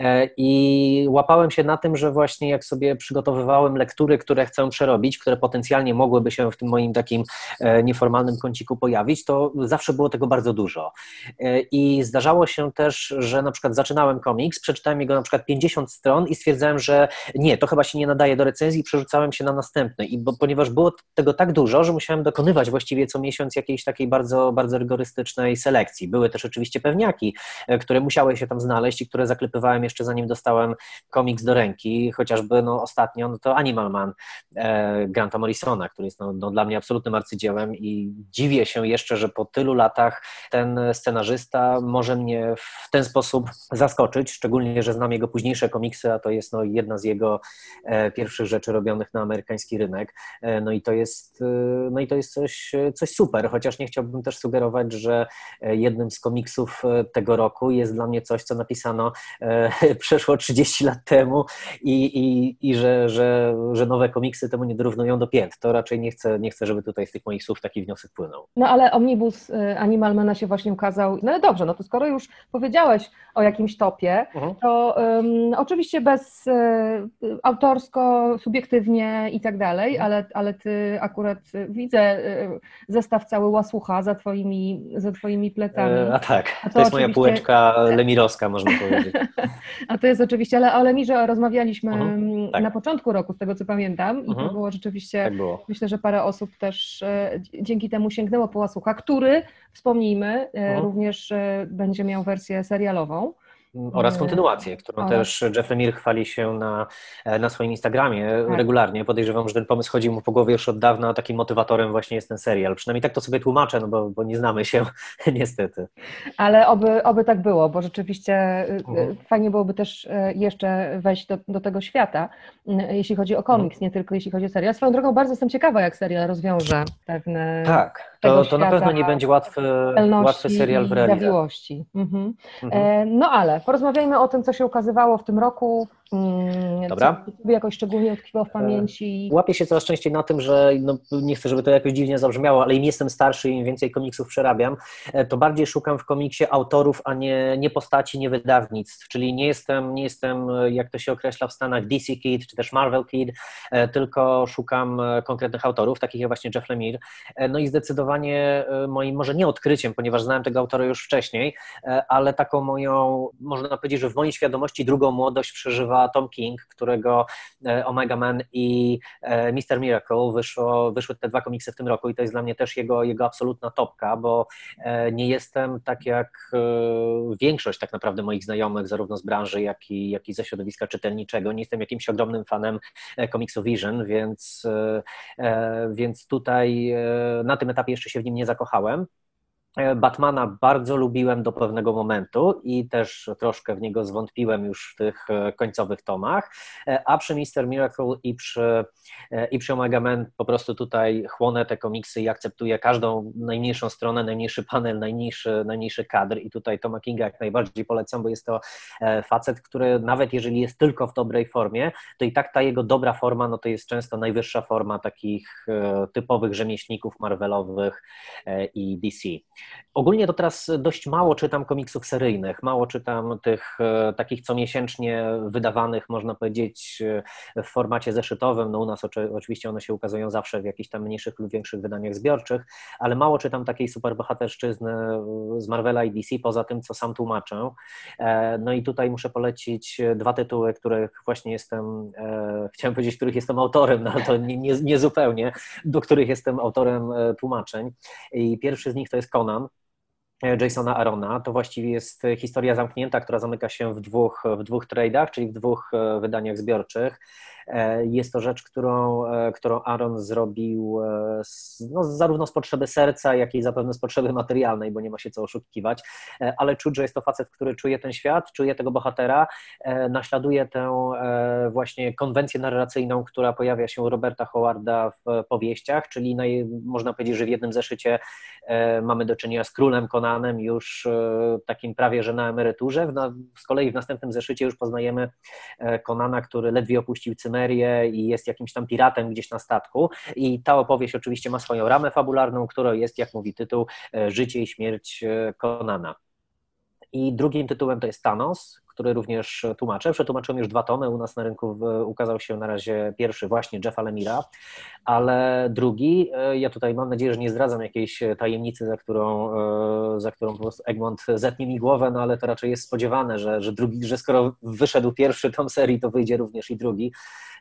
E, I łapałem się na tym, że właśnie jak sobie przygotowywałem lektury, które chcę przerobić, które potencjalnie mogłyby się w tym moim takim e, nieformalnym kąciku pojawić, to zawsze było tego bardzo dużo. E, I zdarzało się też, że na przykład zaczynałem komiks, przeczytałem jego na przykład 50 stron i stwierdzałem, że nie, to chyba się nie nadaje do recenzji przerzucałem się na następny. I bo, ponieważ było tego tak dużo, że musiałem dokonywać właściwie co miesiąc jakiejś takiej bardzo, bardzo bardzo rygorystycznej selekcji. Były też oczywiście pewniaki, e, które musiały się tam znaleźć i które zaklepywałem jeszcze zanim dostałem komiks do ręki, chociażby no, ostatnio no, to Animal Man e, Granta Morrisona, który jest no, no, dla mnie absolutnym arcydziełem i dziwię się jeszcze, że po tylu latach ten scenarzysta może mnie w ten sposób zaskoczyć, szczególnie, że znam jego późniejsze komiksy, a to jest no, jedna z jego e, pierwszych rzeczy robionych na amerykański rynek. E, no i to jest, e, no i to jest coś, coś super, chociaż nie chciałbym też sugerować, sugerować, że e, jednym z komiksów e, tego roku jest dla mnie coś, co napisano e, przeszło 30 lat temu i, i, i że, że, że nowe komiksy temu nie dorównują do pięt. To raczej nie chcę, nie chcę, żeby tutaj z tych moich słów taki wniosek płynął. No ale Omnibus Animalmana się właśnie ukazał. No ale dobrze, no to skoro już powiedziałeś o jakimś topie, uh-huh. to um, oczywiście bez um, autorsko, subiektywnie i tak dalej, mhm. ale, ale ty akurat widzę um, zestaw cały łasłucha za twoimi twoimi, za twoimi plecami. E, a tak, to, to jest moja półeczka lemirowska, można powiedzieć. a to jest oczywiście, ale o Lemirze rozmawialiśmy uh-huh, tak. na początku roku, z tego co pamiętam, i uh-huh. to mhm. było rzeczywiście, tak było. myślę, że parę osób też e, dzięki temu sięgnęło po Łasucha, który, wspomnijmy, uh-huh. również będzie miał wersję serialową. Oraz kontynuację, którą też Jeff Lemire chwali się na, e, na swoim Instagramie tak. regularnie. Podejrzewam, że ten pomysł chodził mu po głowie już od dawna, takim motywatorem właśnie jest ten serial. Przynajmniej tak to sobie tłumaczę, no bo, bo nie znamy się niestety. Ale oby, oby tak było, bo rzeczywiście y, -huh. Mhm. fajnie byłoby też jeszcze wejść do, do tego świata, jeśli chodzi o komiks, -huh. nie tylko jeśli chodzi o serial. Swoją drogą bardzo jestem ciekawa, jak serial rozwiąże pewne... Tak, to, to na pewno nie będzie łatwy, łatwy serial w realizacji. Mhm. Mhm. No ale porozmawiajmy o tym, co się ukazywało w tym roku, Mm, Dobra. Co jakoś szczególnie utkwiło w pamięci? Łapię się coraz częściej na tym, że no, nie chcę, żeby to jakoś dziwnie zabrzmiało, ale im jestem starszy, im więcej komiksów przerabiam, e, to bardziej szukam w komiksie autorów, a nie, nie postaci, nie wydawnictw. Czyli nie jestem, nie jestem, jak to się określa w Stanach, DC Kid czy też Marvel Kid, e, tylko szukam e, konkretnych autorów, takich jak właśnie Jeff Lemire. No i zdecydowanie moim, może nie odkryciem, ponieważ znałem tego autora już wcześniej, ale taką moją, można powiedzieć, że w mojej świadomości drugą młodość przeżywa Tom King, którego e, Omega Man i e, Mr. Miracle wyszło, wyszły te dwa komiksy w tym roku i to jest dla mnie też jego, jego absolutna topka, bo e, nie jestem tak jak większość tak naprawdę moich znajomych, zarówno z branży, jak i, jak i ze środowiska czytelniczego. Nie jestem jakimś ogromnym fanem komiksu Vision, więc, więc tutaj na tym etapie jeszcze się w nim nie zakochałem. E, Batmana bardzo lubiłem do pewnego momentu i też troszkę w niego zwątpiłem już w tych e, końcowych tomach, e, a przy Mister Miracle i przy, i przy Omega Man po prostu tutaj chłonę te komiksy i akceptuję każdą najmniejszą stronę, najmniejszy panel, najmniejszy, najmniejszy kadr i tutaj Toma Kinga jak najbardziej polecam, bo jest to facet, który nawet jeżeli jest tylko w dobrej formie, to i tak ta jego dobra forma, no to jest często najwyższa forma takich typowych rzemieślników Marvelowych i DC. Ogólnie to teraz dość mało czytam komiksów seryjnych, mało czytam tych e, takich comiesięcznie wydawanych, można powiedzieć, e, w formacie zeszytowym. No u nas oczywiście one się ukazują zawsze w jakichś tam mniejszych lub większych wydaniach zbiorczych, ale mało czytam takiej superbohaterszczyzny e, z Marvela i DC, poza tym, co sam tłumaczę. No i tutaj muszę polecić dwa tytuły, których właśnie jestem, chciałem powiedzieć, których jestem autorem, no to nie, nie, nie zupełnie, do których jestem autorem tłumaczeń. I pierwszy z nich to jest Conan, Jasona Arona. To właściwie jest historia zamknięta, która zamyka się w dwóch, w dwóch tradeach, czyli w dwóch wydaniach zbiorczych. E, jest to rzecz, którą, e, którą Aaron zrobił e, z, no, zarówno z potrzeby serca, jak i zapewne z potrzeby materialnej, bo nie ma się co oszukiwać, ale czuć, że jest to facet, który czuje ten świat, czuje tego bohatera, naśladuje tę właśnie konwencję narracyjną, która pojawia się u Roberta Howarda w powieściach, czyli można powiedzieć, że w jednym zeszycie mamy do czynienia z królem Conanem już takim prawie, że na emeryturze, z kolei w następnym zeszycie już poznajemy Conana, który ledwie opuścił Cymer I jest jakimś tam piratem gdzieś na statku. I ta opowieść oczywiście ma swoją ramę fabularną, którą jest, jak mówi tytuł, e, Życie i śmierć Konana. I drugim tytułem to jest Thanos, który również tłumaczę. Przetłumaczyłem już dwa tomy, u nas na rynku ukazał się na razie pierwszy właśnie Jeffa Lemira, ale drugi, e, ja tutaj mam nadzieję, że nie zdradzam jakiejś tajemnicy, za którą, e, za którą po prostu Egmont zetnie mi głowę, no ale to raczej jest spodziewane, że, że, drugi, że skoro wyszedł pierwszy tom serii, to wyjdzie również i drugi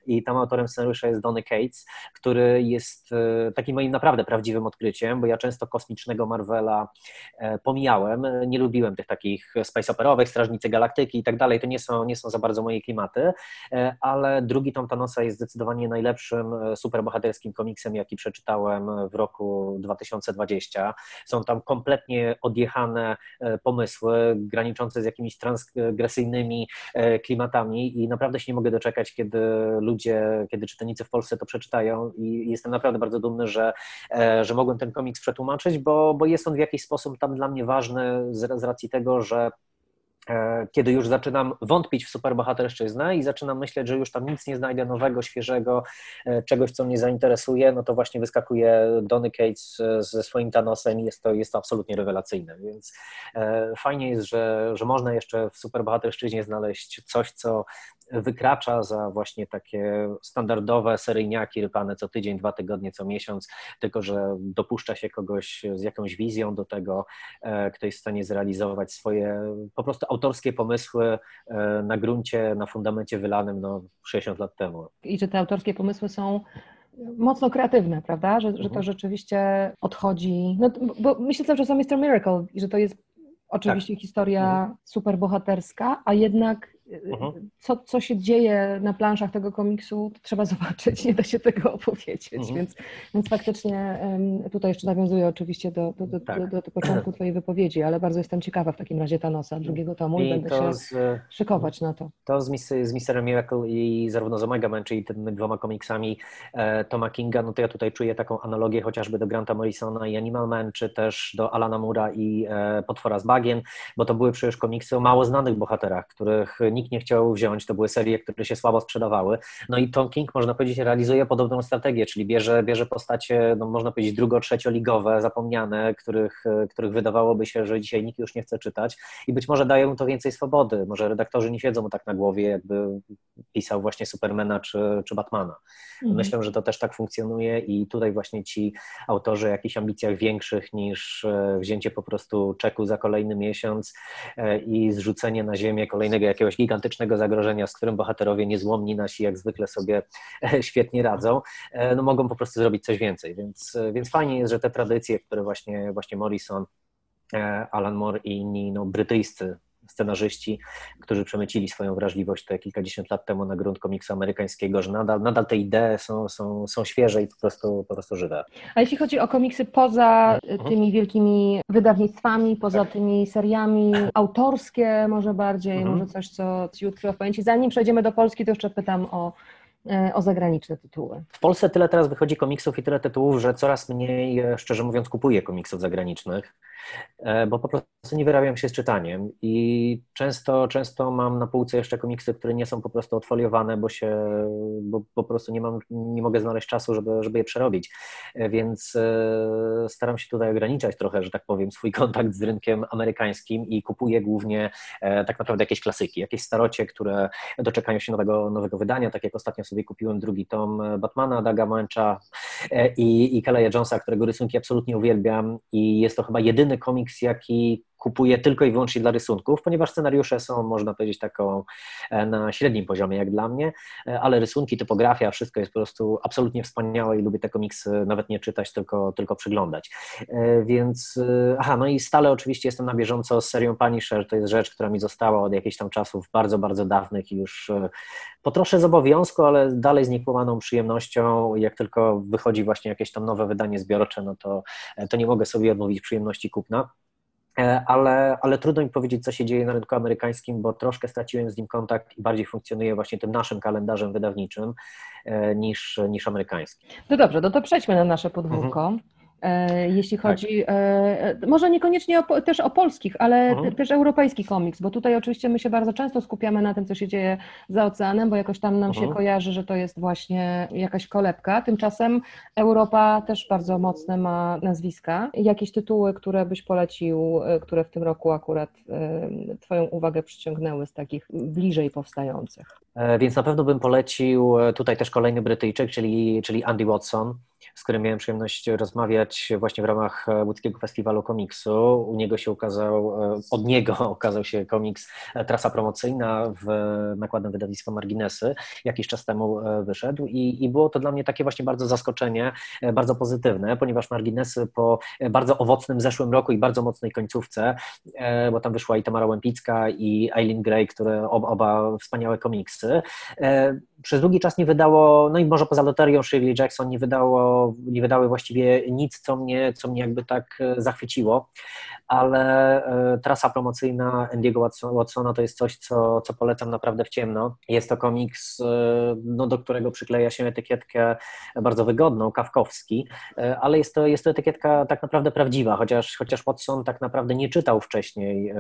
i tam autorem scenariusza jest Donny Cates, który jest e, takim moim naprawdę prawdziwym odkryciem, bo ja często kosmicznego Marvela e, pomijałem, nie lubiłem tych takich space operowych, Strażnicy Galaktyki i tak dalej, to nie są, nie są za bardzo moje klimaty, e, ale drugi tom Thanosa jest zdecydowanie najlepszym superbohaterskim komiksem, jaki przeczytałem w roku 2020. Są tam kompletnie odjechane pomysły, graniczące z jakimiś transgresyjnymi klimatami i naprawdę się nie mogę doczekać, kiedy ludzie kiedy czytelnicy w Polsce to przeczytają i jestem naprawdę bardzo dumny, że, e, że mogłem ten komiks przetłumaczyć, bo, bo jest on w jakiś sposób tam dla mnie ważny z, z racji tego, że E, kiedy już zaczynam wątpić w superbohaterszczyznę i zaczynam myśleć, że już tam nic nie znajdę nowego, świeżego, e, czegoś, co mnie zainteresuje, no to właśnie wyskakuje Donny Cates ze swoim Thanosem i jest to, jest to absolutnie rewelacyjne, więc e, fajnie jest, że, że można jeszcze w superbohaterszczyźnie znaleźć coś, co wykracza za właśnie takie standardowe seryjniaki rypane co tydzień, dwa tygodnie, co miesiąc, tylko że dopuszcza się kogoś z jakąś wizją do tego, kto jest w stanie zrealizować swoje po prostu autorskie pomysły e, na gruncie, na fundamencie wylanym no, 60 lat temu. I czy te autorskie pomysły są mocno kreatywne, prawda? Że, że to mhm. rzeczywiście odchodzi. No, bo myślę cały czas o Mr. Miracle i że to jest oczywiście tak. historia mhm. super bohaterska, a jednak Co, co się dzieje na planszach tego komiksu, trzeba zobaczyć, nie da się tego opowiedzieć, mhm. więc, więc faktycznie tutaj jeszcze nawiązuję oczywiście do, do, do, tak. do, do, początku Twojej wypowiedzi, ale bardzo jestem ciekawa w takim razie Thanosa, drugiego tomu i, i będę się z, szykować na to. To z, z Mr. Miracle i zarówno z Omega Man, czyli tymi dwoma komiksami e, Toma Kinga, no to ja tutaj czuję taką analogię chociażby do Granta Morrisona i Animal Man, czy też do Alana Mura i e, Potwora z Bagien, bo to były przecież komiksy o mało znanych bohaterach, których nikt nie chciał wziąć, to były serie, które się słabo sprzedawały. No i Tom King, można powiedzieć, realizuje podobną strategię, czyli bierze, bierze postacie, no można powiedzieć, drugo-trzecioligowe, zapomniane, których, których wydawałoby się, że dzisiaj nikt już nie chce czytać i być może daje mu to więcej swobody. Może redaktorzy nie siedzą mu tak na głowie, jakby pisał właśnie Supermana czy, czy Batmana. Mhm. Myślę, że to też tak funkcjonuje i tutaj właśnie ci autorzy o jakichś ambicjach większych niż e, wzięcie po prostu czeku za kolejny miesiąc e, i zrzucenie na ziemię kolejnego jakiegoś gigantycznego zagrożenia, z którym bohaterowie niezłomni nasi jak zwykle sobie e, świetnie radzą, no mogą po prostu zrobić coś więcej. Więc, więc fajnie jest, że te tradycje, które właśnie, właśnie Morrison Alan Moore i inni no, brytyjscy scenarzyści, którzy przemycili swoją wrażliwość te kilkadziesiąt lat temu na grunt komiksu amerykańskiego, że nadal, nadal te idee są, są, są świeże i po prostu, po prostu żywe. A jeśli chodzi o komiksy poza mhm. tymi wielkimi wydawnictwami, poza tak. tymi seriami autorskie może bardziej, mhm. może coś, co Ci utkwiło w pamięci. Zanim przejdziemy do Polski, to jeszcze pytam o e, o zagraniczne tytuły. W Polsce tyle teraz wychodzi komiksów i tyle tytułów, że coraz mniej, e, szczerze mówiąc, kupuję komiksów zagranicznych. E, bo po prostu nie wyrabiam się z czytaniem i często, często mam na półce jeszcze komiksy, które nie są po prostu odfoliowane, bo się, bo po prostu nie mam, nie mogę znaleźć czasu, żeby, żeby je przerobić, e, więc e, staram się tutaj ograniczać trochę, że tak powiem, swój kontakt z rynkiem amerykańskim i kupuję głównie tak naprawdę jakieś klasyki, jakieś starocie, które doczekają się nowego, nowego wydania, tak jak ostatnio sobie kupiłem drugi tom Batmana, Daga i, i Kelleya Jonesa, którego rysunki absolutnie uwielbiam i jest to chyba jedyny jedyny komiks, jaki kupuję tylko i wyłącznie dla rysunków, ponieważ scenariusze są, można powiedzieć, taką e, na średnim poziomie jak dla mnie, e, ale rysunki, typografia, wszystko jest po prostu absolutnie wspaniałe i lubię te komiksy nawet nie czytać, tylko, tylko przyglądać. E, więc, aha, no i stale oczywiście jestem na bieżąco z serią Punisher, to jest rzecz, która mi została od jakichś tam czasów bardzo, bardzo dawnych i już po trosze z obowiązku, ale dalej z niekłamaną przyjemnością, jak tylko wychodzi właśnie jakieś tam nowe wydanie zbiorcze, no to, to nie mogę sobie odmówić przyjemności kupna. E, ale, ale trudno mi powiedzieć, co się dzieje na rynku amerykańskim, bo troszkę straciłem z nim kontakt i bardziej funkcjonuje właśnie tym naszym kalendarzem wydawniczym e, niż, niż amerykańskim. No dobrze, no to przejdźmy na nasze podwórko. Mhm. E, jeśli tak. chodzi, tak. może niekoniecznie o, też o polskich, ale mhm. też europejski komiks, bo tutaj oczywiście my się bardzo często skupiamy na tym, co się dzieje za oceanem, bo jakoś tam nam mhm. się kojarzy, że to jest właśnie jakaś kolebka. Tymczasem Europa też bardzo mocne ma nazwiska. Jakieś tytuły, które byś polecił, które w tym roku akurat Twoją uwagę przyciągnęły z takich bliżej powstających? Więc na pewno bym polecił tutaj też kolejny Brytyjczyk, czyli, czyli Andy Watson z którym miałem przyjemność rozmawiać właśnie w ramach e, łódzkiego festiwalu komiksu. U niego się ukazał, e, od niego okazał się komiks e, Trasa Promocyjna w nakładem wydawnictwa Marginesy. Jakiś czas temu wyszedł i, i było to dla mnie takie właśnie bardzo zaskoczenie, bardzo pozytywne, ponieważ Marginesy po bardzo owocnym zeszłym roku i bardzo mocnej końcówce, bo tam wyszła i Tamara Łępicka i Eileen Gray, które oba wspaniałe komiksy, przez długi czas nie wydało, no i może poza loterią Shirley Jackson nie wydało nie wydały właściwie nic, co mnie, co mnie jakby tak e, zachwyciło, ale e, trasa promocyjna Andiego Watsona to jest coś, co, co polecam naprawdę w ciemno. Jest to komiks, e, no, do którego przykleja się etykietkę bardzo wygodną, kawkowski, ale jest to, jest to etykietka tak naprawdę prawdziwa, chociaż, chociaż Watson tak naprawdę nie czytał wcześniej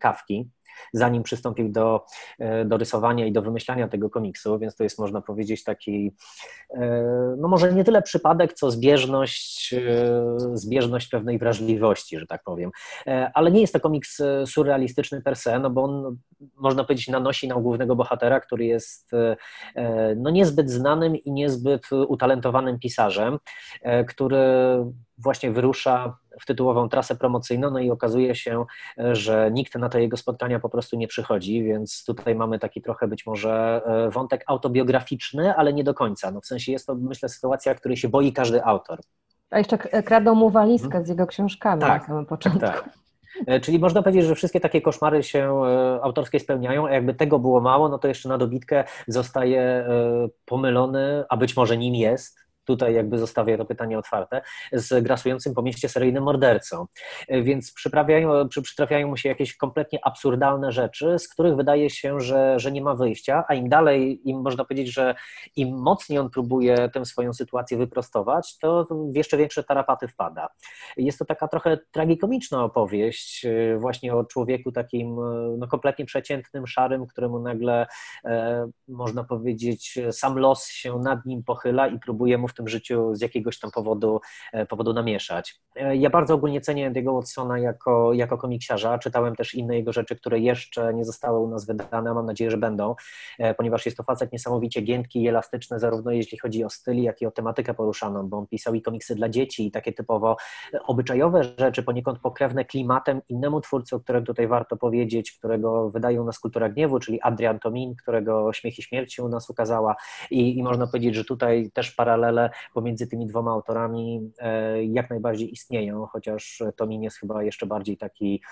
kawki zanim przystąpił do, e, do rysowania i do wymyślania tego komiksu, więc to jest można powiedzieć taki, e, no może nie tyle przypadek, co zbieżność, e, zbieżność pewnej wrażliwości, że tak powiem. Ale nie jest to komiks surrealistyczny per se, no bo on można powiedzieć nanosi na głównego bohatera, który jest no niezbyt znanym i niezbyt utalentowanym pisarzem, który właśnie wyrusza w tytułową trasę promocyjną, no i okazuje się, że nikt na te jego spotkania po prostu nie przychodzi, więc tutaj mamy taki trochę być może e, wątek autobiograficzny, ale nie do końca. No w sensie jest to, myślę, sytuacja, której się boi każdy autor. A jeszcze kradą mu walizkę hmm. z jego książkami tak, na samym początku. Tak. E, czyli można powiedzieć, że wszystkie takie koszmary się e, autorskie spełniają, a jakby tego było mało, no to jeszcze na dobitkę zostaje pomylony, a być może nim jest, tutaj jakby zostawię to pytanie otwarte, z grasującym po mieście seryjnym mordercą. Więc przyprawiają, przytrafiają mu się jakieś kompletnie absurdalne rzeczy, z których wydaje się, że, że nie ma wyjścia, a im dalej, im można powiedzieć, że im mocniej on próbuje tę swoją sytuację wyprostować, to w jeszcze większe tarapaty wpada. Jest to taka trochę tragikomiczna opowieść y, właśnie o człowieku takim y, no, kompletnie przeciętnym, szarym, któremu nagle e, można powiedzieć sam los się nad nim pochyla i próbuje mu w tym życiu z jakiegoś tam powodu, e, powodu namieszać. E, ja bardzo ogólnie cenię Andy'ego Watsona jako, jako komiksiarza. Czytałem też inne jego rzeczy, które jeszcze nie zostały u nas wydane, mam nadzieję, że będą, e, ponieważ jest to facet niesamowicie giętki i elastyczny, zarówno jeśli chodzi o styl, jak i o tematykę poruszaną, bo on pisał i komiksy dla dzieci, i takie typowo obyczajowe rzeczy, poniekąd pokrewne klimatem innemu twórcy, o którym tutaj warto powiedzieć, którego wydaje u nas Kultura Gniewu, czyli Adrian Tomin, którego Śmiech i Śmierć się u nas ukazała i, i można powiedzieć, że tutaj też paralele pomiędzy tymi dwoma autorami e, jak najbardziej istnieją, chociaż Tomin jest chyba jeszcze bardziej taki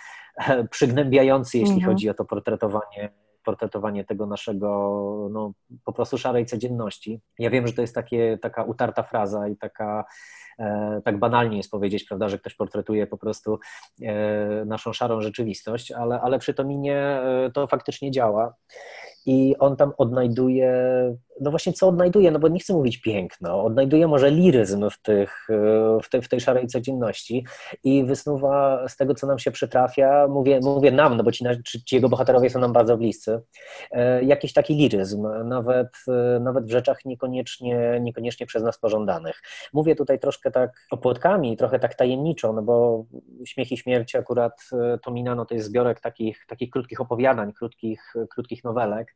e, przygnębiający, jeśli mhm. chodzi o to portretowanie portretowanie tego naszego no, po prostu szarej codzienności. Ja wiem, że to jest takie, taka utarta fraza i taka e, tak banalnie jest powiedzieć, prawda, że ktoś portretuje po prostu e, naszą szarą rzeczywistość, ale, ale przy Tominie e, to faktycznie działa i on tam odnajduje, no właśnie co odnajduje, no bo nie chcę mówić piękno, odnajduje może liryzm w, tych, w, te, w tej szarej codzienności i wysnuwa z tego, co nam się przytrafia, mówię, mówię nam, no bo ci, ci jego bohaterowie są nam bardzo bliscy, e, jakiś taki liryzm, nawet, nawet w rzeczach niekoniecznie, niekoniecznie przez nas pożądanych. Mówię tutaj troszkę tak opłotkami, trochę tak tajemniczo, no bo Śmiech i Śmierć akurat e, to Minano to jest zbiorek takich, takich krótkich opowiadań, krótkich, krótkich nowelek,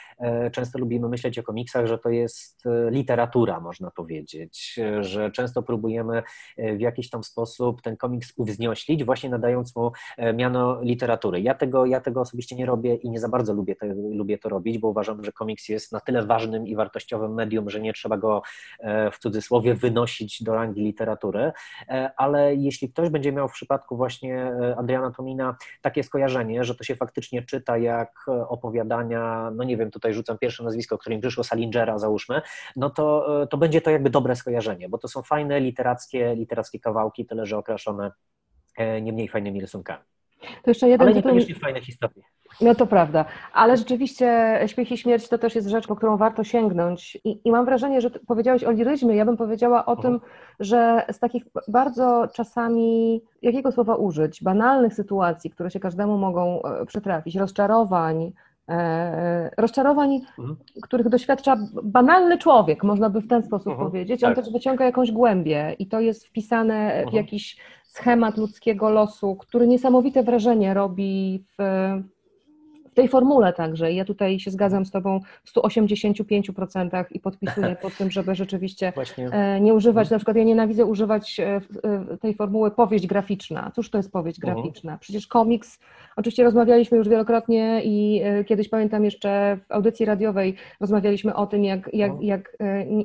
często lubimy myśleć o komiksach, że to jest literatura, można powiedzieć, że często próbujemy w jakiś tam sposób ten komiks uwznioślić, właśnie nadając mu miano literatury. Ja tego, ja tego osobiście nie robię i nie za bardzo lubię, te, lubię to robić, bo uważam, że komiks jest na tyle ważnym i wartościowym medium, że nie trzeba go w cudzysłowie wynosić do rangi literatury, ale jeśli ktoś będzie miał w przypadku właśnie Adriana Tomina takie skojarzenie, że to się faktycznie czyta jak opowiadania, no nie wiem, tutaj rzucam pierwsze nazwisko, którym przyszło Salingera, załóżmy, no to, to będzie to jakby dobre skojarzenie, bo to są fajne literackie, literackie kawałki, tyle że okraszone e, nie mniej fajnymi rysunkami. To jeszcze jeden Ale tytuł... niekoniecznie fajne historie. No to prawda, ale rzeczywiście Śmiech i Śmierć to też jest rzecz, po którą warto sięgnąć. I, i mam wrażenie, że powiedziałeś o liryzmie, ja bym powiedziała o tym, że z takich bardzo czasami, jakiego słowa użyć, banalnych sytuacji, które się każdemu mogą e, przytrafić, rozczarowań, e, rozczarowań, mhm. których doświadcza banalny człowiek, można by w ten sposób mhm. powiedzieć, on tak. też wyciąga jakąś głębię i to jest wpisane w mhm. jakiś schemat ludzkiego losu, który niesamowite wrażenie robi w w tej formule także. Ja tutaj się zgadzam z Tobą w 185% i podpisuję pod tym, żeby rzeczywiście. E, nie używać, na przykład ja nienawidzę używać e, e, tej formuły powieść graficzna. Cóż to jest powieść mhm. graficzna? Przecież komiks, oczywiście rozmawialiśmy już wielokrotnie i kiedyś pamiętam jeszcze w audycji radiowej rozmawialiśmy o tym, jak, jak, mhm. jak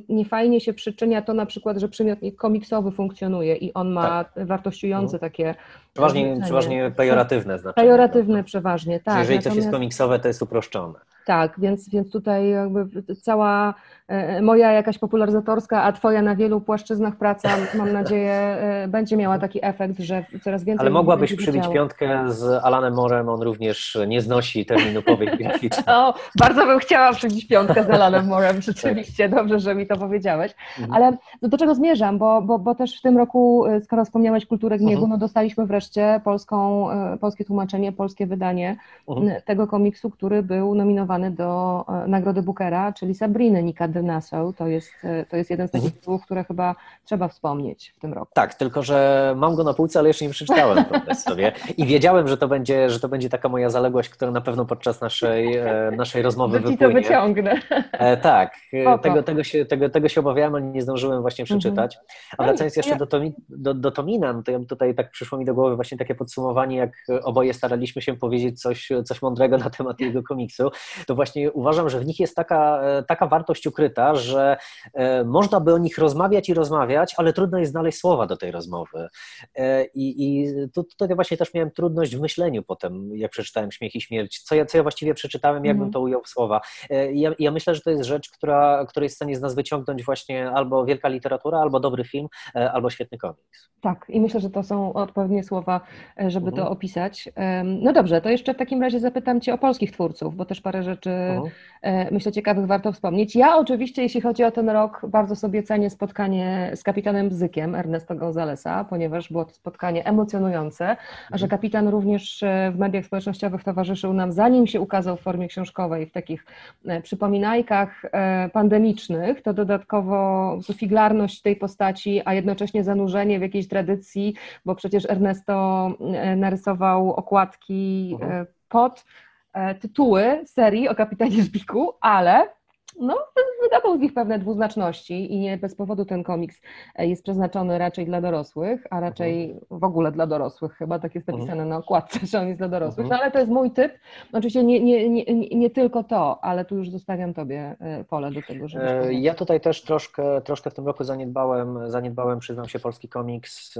niefajnie się przyczynia to na przykład, że przymiotnik komiksowy funkcjonuje i on ma tak. wartościujące mhm. takie Przeważnie, przeważnie pejoratywne znaczenie. Pejoratywne przeważnie, tak. jeżeli Natomiast... coś jest komiksowe, to jest uproszczone. Tak, więc, więc tutaj jakby cała e, moja jakaś popularyzatorska, a twoja na wielu płaszczyznach praca, mam nadzieję, e, będzie miała taki efekt, że coraz więcej... Ale mogłabyś przybić piątkę z Alanem Morem, on również nie znosi terminu powieść graficzna. O, bardzo bym chciała przybić piątkę z Alanem Morem, rzeczywiście, dobrze, że mi to powiedziałeś. Mhm. Ale do, do czego zmierzam, bo, bo, bo też w tym roku, e, skoro wspomniałeś Kulturę Gniewu, mhm. no dostaliśmy wreszcie polską, polskie tłumaczenie, polskie wydanie mhm. tego komiksu, który był nominowany do e, Nagrody Bookera, czyli Sabriny Nika Nassau. To jest, e, to jest jeden z takich mhm. tytułów, które chyba trzeba wspomnieć w tym roku. Tak, tylko że mam go na półce, ale jeszcze nie przeczytałem sobie i wiedziałem, że to będzie, że to będzie taka moja zaległość, która na pewno podczas naszej, e, naszej rozmowy wypłynie. to wyciągnę. tak, tego, tego, się, tego, tego się obawiałem, ale nie zdążyłem właśnie mhm. przeczytać. A wracając jeszcze do, Tomi, do, do Tomina, no to ja tutaj tak przyszło mi do głowy właśnie takie podsumowanie, jak oboje staraliśmy się powiedzieć coś, coś mądrego na temat jego komiksu to właśnie uważam, że w nich jest taka, e, taka wartość ukryta, że e, można by o nich rozmawiać i rozmawiać, ale trudno jest znaleźć słowa do tej rozmowy. E, I, i tutaj właśnie też miałem trudność w myśleniu potem, jak przeczytałem Śmiech i Śmierć, co ja, co ja właściwie przeczytałem, jakbym mm. to ujął w słowa. Ja, ja, myślę, że to jest rzecz, która, w stanie z nas wyciągnąć właśnie albo wielka literatura, albo dobry film, albo świetny komiks. Tak, i myślę, że to są odpowiednie słowa, żeby to mhm. opisać. No dobrze, to jeszcze w takim razie zapytam Cię o polskich twórców, bo też parę rzeczy rzeczy, mhm. E, myślę, ciekawych warto wspomnieć. Ja oczywiście, jeśli chodzi o ten rok, bardzo sobie cenię spotkanie z kapitanem Bzykiem, Ernesto Gonzalesa, ponieważ było to spotkanie emocjonujące, a że mhm. kapitan również e, w mediach społecznościowych towarzyszył nam, zanim się ukazał w formie książkowej, w takich e, przypominajkach pandemicznych, to dodatkowo figlarność tej postaci, a jednocześnie zanurzenie w jakiejś tradycji, bo przecież Ernesto narysował okładki mhm. pod tytuły serii o kapitanie Żbiku, ale no, wydawał z nich pewne dwuznaczności i nie bez powodu ten komiks e, jest przeznaczony raczej dla dorosłych, a raczej w ogóle dla dorosłych, chyba tak jest napisane na okładce, że on jest dla dorosłych, no ale to jest mój typ, oczywiście nie, nie, nie, nie tylko to, ale tu już zostawiam Tobie e, pole do tego, żeby... Ja tutaj też troszkę, troszkę w tym roku zaniedbałem, zaniedbałem, przyznam się, polski komiks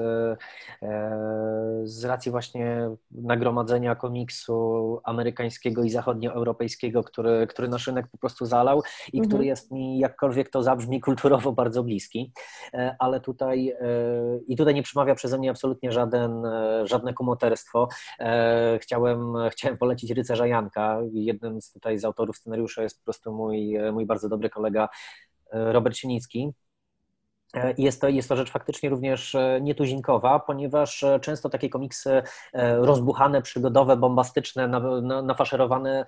z racji właśnie nagromadzenia komiksu amerykańskiego i zachodnioeuropejskiego, który, który nasz rynek po prostu zalał i mhm. który jest mi, jakkolwiek to zabrzmi, kulturowo bardzo bliski, e, ale tutaj e, i tutaj nie przemawia przeze mnie absolutnie żaden, e, żadne kumoterstwo. Chciałem, chciałem polecić Rycerza Janka. Jednym z tutaj z autorów scenariusza jest po prostu mój, mój bardzo dobry kolega Robert Sienicki, jest to, jest to rzecz faktycznie również e, nietuzinkowa, ponieważ e, często takie komiksy rozbuchane, przygodowe, bombastyczne, nafaszerowane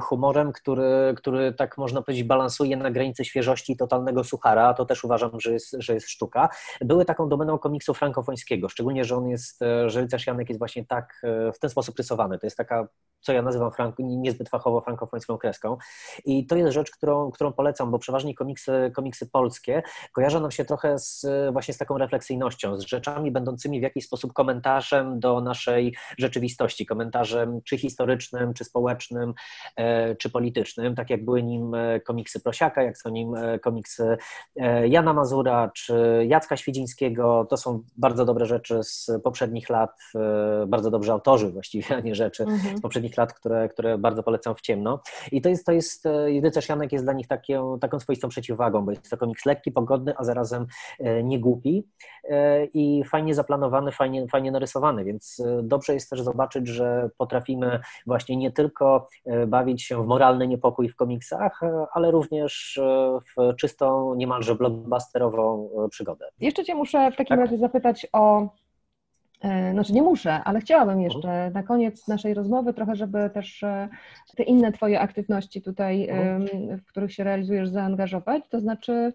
humorem, który, który tak można powiedzieć balansuje na granicy świeżości totalnego suchara, to też uważam, że jest, że jest sztuka, były taką domeną komiksu frankofońskiego, szczególnie, że on jest, że Rycerz Janek jest właśnie tak w ten sposób rysowany. To jest taka co ja nazywam frank, niezbyt fachowo frankofońską kreską. I to jest rzecz, którą, którą polecam, bo przeważnie komiksy, komiksy polskie kojarzą nam się trochę z, właśnie z taką refleksyjnością, z rzeczami będącymi w jakiś sposób komentarzem do naszej rzeczywistości, komentarzem czy historycznym, czy społecznym, e, czy politycznym, tak jak były nim e, komiksy Prosiaka, jak są nim e, komiksy Jana Mazura, czy Jacka Świdzińskiego. To są bardzo dobre rzeczy z poprzednich lat, bardzo dobrzy autorzy właściwie, a nie rzeczy mhm. z poprzednich lat, które, które bardzo polecam w ciemno. I to jest, to jest Janek jest dla nich taką, taką swoistą przeciwwagą, bo jest to komiks lekki, pogodny, a zarazem nie głupi e, i fajnie zaplanowany, fajnie, fajnie narysowany, więc e, dobrze jest też zobaczyć, że potrafimy właśnie nie tylko e, bawić się w moralny niepokój w komiksach, ale również w czystą, niemalże blockbusterową przygodę. Jeszcze Cię muszę w takim tak? razie zapytać o znaczy nie muszę, ale chciałabym mhm. jeszcze na koniec naszej rozmowy trochę, żeby też te inne Twoje aktywności tutaj, mhm. w których się realizujesz, zaangażować. To znaczy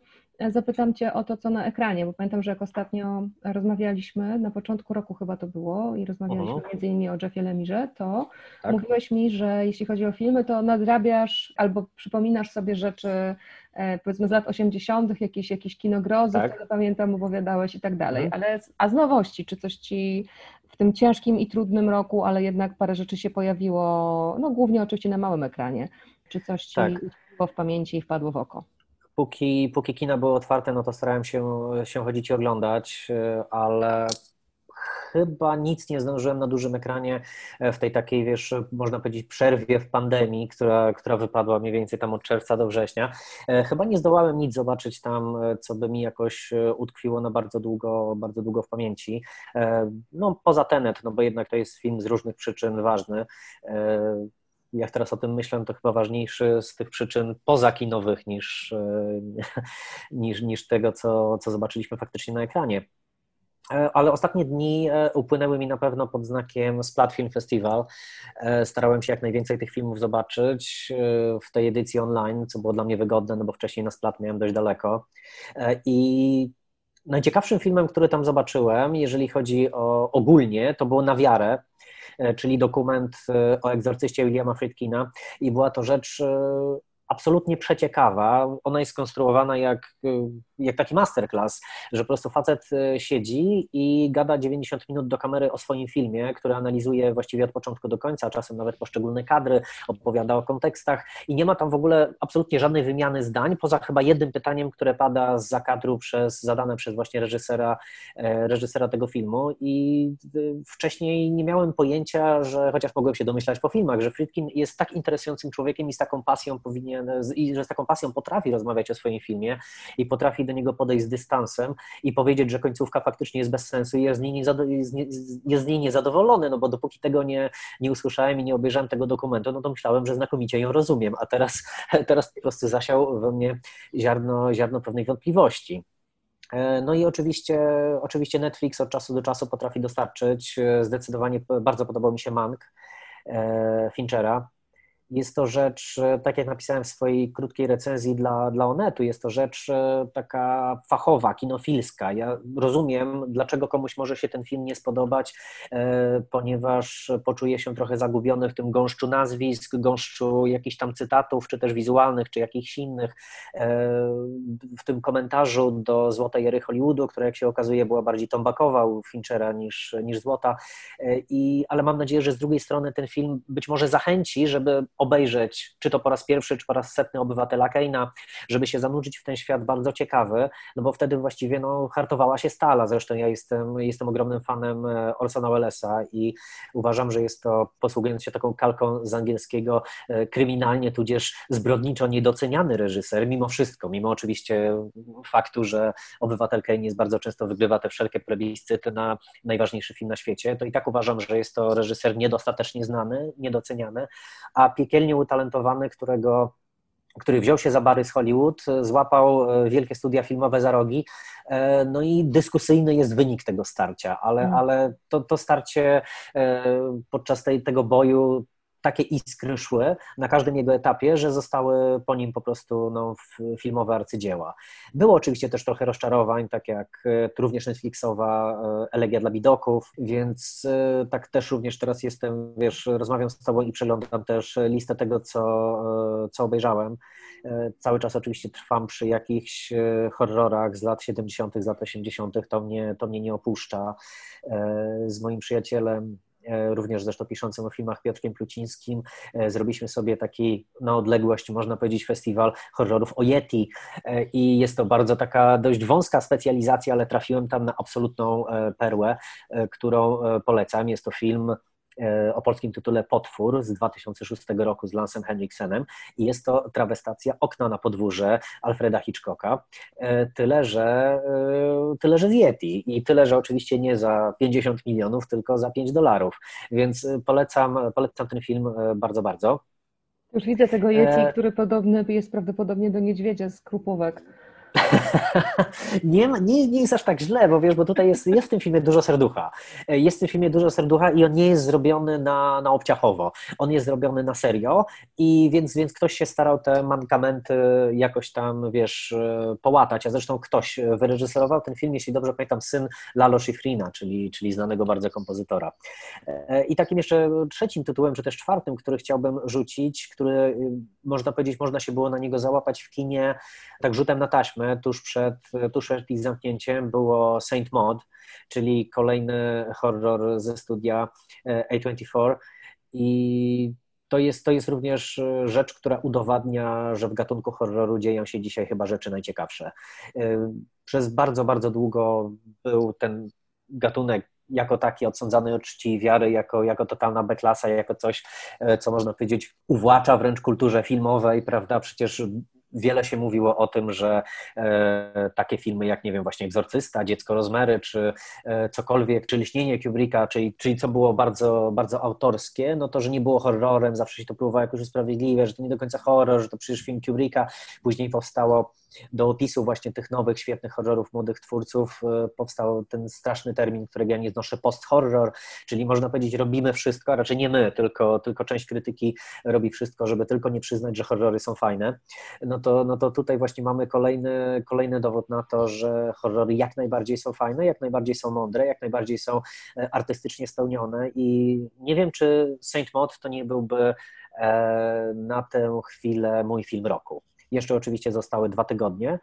zapytam Cię o to, co na ekranie, bo pamiętam, że jak ostatnio rozmawialiśmy, na początku roku chyba to było i rozmawialiśmy uh -huh. między innymi o Jeffie Lemirze, to tak. mówiłeś mi, że jeśli chodzi o filmy, to nadrabiasz albo przypominasz sobie rzeczy e, powiedzmy z lat 80., jakieś, jakieś kinogrozy, tak. które pamiętam, opowiadałeś i tak dalej. Mhm. Ale a z nowości, czy coś Ci w tym ciężkim i trudnym roku, ale jednak parę rzeczy się pojawiło, no głównie oczywiście na małym ekranie, czy coś Ci tak. w pamięci i wpadło w oko? Póki, póki kina były otwarte, no to starałem się, się chodzić i oglądać, e, ale chyba nic nie zdążyłem na dużym ekranie e, w tej takiej, wiesz, można powiedzieć, przerwie w pandemii, która, która wypadła mniej więcej tam od czerwca do września. E, chyba nie zdołałem nic zobaczyć tam, co by mi jakoś utkwiło na bardzo długo, bardzo długo w pamięci. No poza Tenet, no bo jednak to jest film z różnych przyczyn ważny jak teraz o tym myślę, to chyba ważniejszy z tych przyczyn pozakinowych niż, e, niż, niż tego, co, co zobaczyliśmy faktycznie na ekranie. E, ale ostatnie dni e, upłynęły mi na pewno pod znakiem Splat Film Festival. Starałem się jak najwięcej tych filmów zobaczyć w tej edycji online, co było dla mnie wygodne, no bo wcześniej na Splat miałem dość daleko. I najciekawszym filmem, który tam zobaczyłem, jeżeli chodzi o ogólnie, to było Na wiarę czyli dokument e, o egzorcyście Williama Friedkina. I była to rzecz e, absolutnie przeciekawa. Ona jest skonstruowana jak, jak taki masterclass, że po prostu facet siedzi i gada 90 minut do kamery o swoim filmie, który analizuje właściwie od początku do końca, czasem nawet poszczególne kadry, opowiada o kontekstach i nie ma tam w ogóle absolutnie żadnej wymiany zdań, poza chyba jednym pytaniem, które pada z zakadru przez, zadane przez właśnie reżysera, reżysera tego filmu i wcześniej nie miałem pojęcia, że chociaż mogłem się domyślać po filmach, że Friedkin jest tak interesującym człowiekiem i z taką pasją powinien i że z taką pasją potrafi rozmawiać o swoim filmie i potrafi do niego podejść z dystansem i powiedzieć, że końcówka faktycznie jest bez sensu i jest z niej, jest, z niej niezadowolony, no bo dopóki tego nie, nie usłyszałem i nie obejrzałem tego dokumentu, no to myślałem, że znakomicie ją rozumiem, a teraz, teraz po prostu zasiał we mnie ziarno, ziarno pewnej wątpliwości. E, no i oczywiście, oczywiście Netflix od czasu do czasu potrafi dostarczyć. E, zdecydowanie bardzo podobał mi się Mank e, Finchera. Jest to rzecz, e, tak jak napisałem w swojej krótkiej recenzji dla, dla Onetu, jest to rzecz e, taka fachowa, kinofilska. Ja rozumiem, dlaczego komuś może się ten film nie spodobać, e, ponieważ poczuje się trochę zagubiony w tym gąszczu nazwisk, gąszczu jakichś tam cytatów, czy też wizualnych, czy jakichś innych. W tym komentarzu do Złotej Ery Hollywoodu, która jak się okazuje była bardziej tombakowa u Finchera niż, niż Złota. I, ale mam nadzieję, że z drugiej strony ten film być może zachęci, żeby obejrzeć, czy to po raz pierwszy, czy po raz setny obywatela Keina, żeby się zanurzyć w ten świat bardzo ciekawy, no bo wtedy właściwie no, hartowała się stala. Zresztą ja jestem, jestem ogromnym fanem e, Orsona Wellesa i uważam, że jest to, posługując się taką kalką z angielskiego, e, kryminalnie tudzież zbrodniczo niedoceniany reżyser, mimo wszystko, mimo oczywiście faktu, że obywatel Kane jest bardzo często wygrywa te wszelkie plebiscyty na najważniejszy film na świecie, to i tak uważam, że jest to reżyser niedostatecznie znany, niedoceniany, a piekielnie utalentowany, którego który wziął się za bary z Hollywood, złapał wielkie studia filmowe za rogi, no i dyskusyjny jest wynik tego starcia, ale, mm. ale to, to starcie podczas tej, tego boju takie iskry szły na każdym jego etapie, że zostały po nim po prostu no, filmowe arcydzieła. Było oczywiście też trochę rozczarowań, tak jak e, również Netflixowa e, Elegia dla Bidoków, więc e, tak też również teraz jestem, wiesz, rozmawiam z Tobą i przeglądam też listę tego, co, co obejrzałem. Cały czas oczywiście trwam przy jakichś horrorach z lat 70., z lat 80., to mnie, to mnie nie opuszcza. Z moim przyjacielem również zresztą piszącym o filmach Piotrkiem Plucińskim, e, zrobiliśmy sobie taki na odległość, można powiedzieć, festiwal horrorów o Yeti e, i jest to bardzo taka dość wąska specjalizacja, ale trafiłem tam na absolutną perłę, którą polecam. Jest to film E, o polskim tytule Potwór z 2006 roku z Lansem Henriksenem i jest to trawestacja Okna na podwórze Alfreda Hitchcocka, e, tyle że, e, tyle, że z Yeti i tyle, że oczywiście nie za 50 milionów, tylko za 5 dolarów, więc polecam, polecam ten film bardzo, bardzo. Już widzę tego Yeti, który podobny jest prawdopodobnie do niedźwiedzia z Krupówek. nie, nie, nie jest aż tak źle, bo wiesz, bo tutaj jest, jest w tym filmie dużo serducha. Jest w tym filmie dużo serducha i on nie jest zrobiony na, na obciachowo. On jest zrobiony na serio i więc, więc ktoś się starał te mankamenty jakoś tam, wiesz, połatać, a zresztą ktoś wyreżyserował ten film, jeśli dobrze pamiętam, syn Lalo Schifrina, czyli, czyli znanego bardzo kompozytora. I takim jeszcze trzecim tytułem, czy też czwartym, który chciałbym rzucić, który można powiedzieć, można się było na niego załapać w kinie tak rzutem na taśmę, tuż przed, tuż przed ich zamknięciem było Saint Maud, czyli kolejny horror ze studia e, A24 i to jest, to jest również rzecz, która udowadnia, że w gatunku horroru dzieją się dzisiaj chyba rzeczy najciekawsze. E, przez bardzo, bardzo długo był ten gatunek jako taki odsądzany od czci i wiary, jako, jako totalna beklasa, jako coś, e, co można powiedzieć uwłacza wręcz kulturze filmowej, prawda? Przecież wiele się mówiło o tym, że e, takie filmy jak, nie wiem, właśnie Egzorcysta, Dziecko Rozmery, czy e, cokolwiek, czy Liśnienie Kubricka, czyli, czyli co było bardzo, bardzo autorskie, no to, że nie było horrorem, zawsze się to próbowało jakoś usprawiedliwe, że to nie do końca horror, że to przecież film Kubricka, później powstało do opisu właśnie tych nowych, świetnych horrorów młodych twórców e, powstał ten straszny termin, którego ja nie znoszę, post-horror, czyli można powiedzieć robimy wszystko, raczej nie my, tylko, tylko część krytyki robi wszystko, żeby tylko nie przyznać, że horrory są fajne, no to, no to tutaj właśnie mamy kolejny, kolejny dowód na to, że horrory jak najbardziej są fajne, jak najbardziej są mądre, jak najbardziej są e, artystycznie spełnione i nie wiem, czy Saint Maud to nie byłby e, na tę chwilę mój film roku. Jeszcze oczywiście zostały dwa tygodnie,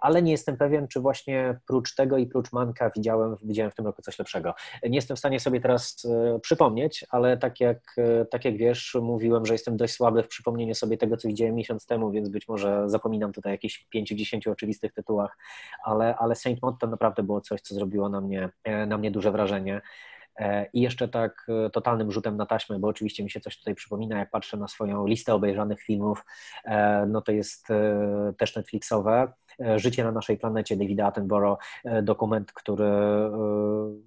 ale nie jestem pewien, czy właśnie prócz tego i prócz Manka widziałem, widziałem w tym roku coś lepszego. Nie jestem w stanie sobie teraz e, przypomnieć, ale tak jak, e, tak jak wiesz, mówiłem, że jestem dość słaby w przypomnieniu sobie tego, co widziałem miesiąc temu, więc być może zapominam tutaj jakieś 5-10 oczywistych tytułach, ale, ale Saint Maud to naprawdę było coś, co zrobiło na mnie, e, na mnie duże wrażenie. E, I jeszcze tak e, totalnym rzutem na taśmę, bo oczywiście mi się coś tutaj przypomina, jak patrzę na swoją listę obejrzanych filmów, e, no to jest też Netflixowe. Życie na naszej planecie Davida Attenborough, dokument, który,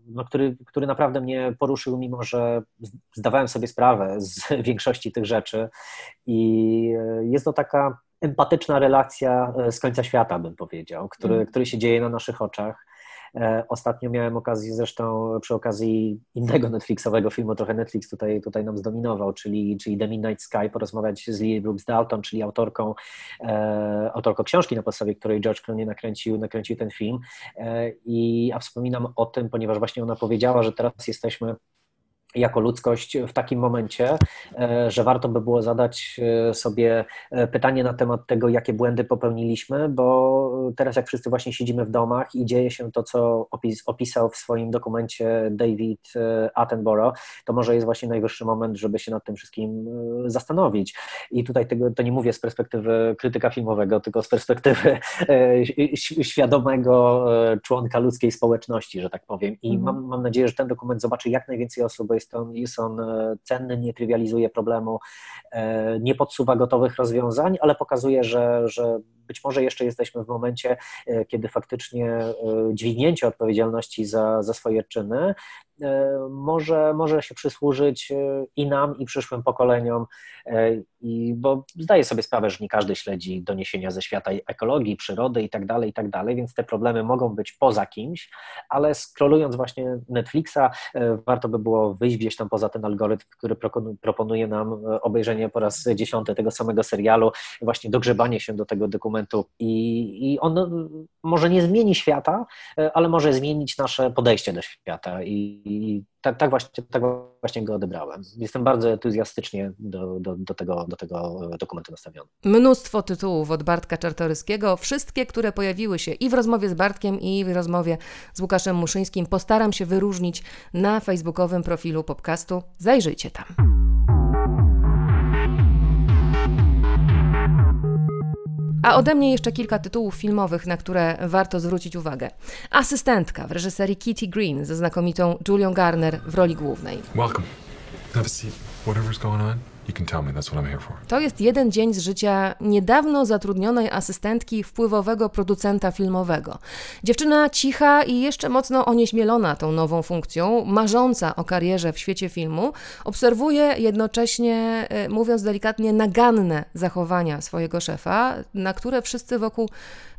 no, który, który naprawdę mnie poruszył, mimo że zdawałem sobie sprawę z większości tych rzeczy. I jest to taka empatyczna relacja z końca świata, bym powiedział, który, mm. który się dzieje na naszych oczach. E, ostatnio miałem okazję zresztą przy okazji innego Netflixowego filmu, trochę Netflix tutaj, tutaj nam zdominował, czyli, czyli The Midnight Sky, porozmawiać z Lily Brooks Dalton, czyli autorką, e, autorką książki, na podstawie której George Clooney nakręcił, nakręcił ten film. E, I a wspominam o tym, ponieważ właśnie ona powiedziała, że teraz jesteśmy jako ludzkość w takim momencie, e, że warto by było zadać e, sobie e, pytanie na temat tego, jakie błędy popełniliśmy, bo teraz jak wszyscy właśnie siedzimy w domach i dzieje się to, co opis, opisał w swoim dokumencie David Attenborough, to może jest właśnie najwyższy moment, żeby się nad tym wszystkim zastanowić. I tutaj tego, to nie mówię z perspektywy krytyka filmowego, tylko z perspektywy świadomego członka ludzkiej społeczności, że tak powiem. I mhm. mam, mam nadzieję, że ten dokument zobaczy jak najwięcej osób, bo jest on, jest on cenny, nie trywializuje problemu, e, nie podsuwa gotowych rozwiązań, ale pokazuje, że, że być może jeszcze jesteśmy w momencie, kiedy faktycznie dźwignięcie odpowiedzialności za, za swoje czyny. Może, może się przysłużyć i nam, i przyszłym pokoleniom, i, bo zdaję sobie sprawę, że nie każdy śledzi doniesienia ze świata ekologii, przyrody i tak dalej, i tak więc te problemy mogą być poza kimś, ale scrollując właśnie Netflixa, warto by było wyjść gdzieś tam poza ten algorytm, który proponuje nam obejrzenie po raz dziesiąty tego samego serialu, właśnie dogrzebanie się do tego dokumentu i, i on może nie zmieni świata, ale może zmienić nasze podejście do świata i, i tak, tak, właśnie, tak właśnie go odebrałem. Jestem bardzo entuzjastycznie do, do, do, tego, do tego dokumentu nastawiony. Mnóstwo tytułów od Bartka Czartoryskiego, wszystkie, które pojawiły się i w rozmowie z Bartkiem, i w rozmowie z Łukaszem Muszyńskim. Postaram się wyróżnić na facebookowym profilu podcastu. Zajrzyjcie tam. A ode mnie jeszcze kilka tytułów filmowych, na które warto zwrócić uwagę. Asystentka w reżyserii Kitty Green ze znakomitą Julią Garner w roli głównej. Welcome. Have a seat. Whatever's going on. To jest jeden dzień z życia niedawno zatrudnionej asystentki wpływowego producenta filmowego. Dziewczyna cicha i jeszcze mocno onieśmielona tą nową funkcją, marząca o karierze w świecie filmu, obserwuje jednocześnie, e, mówiąc delikatnie, naganne zachowania swojego szefa, na które wszyscy wokół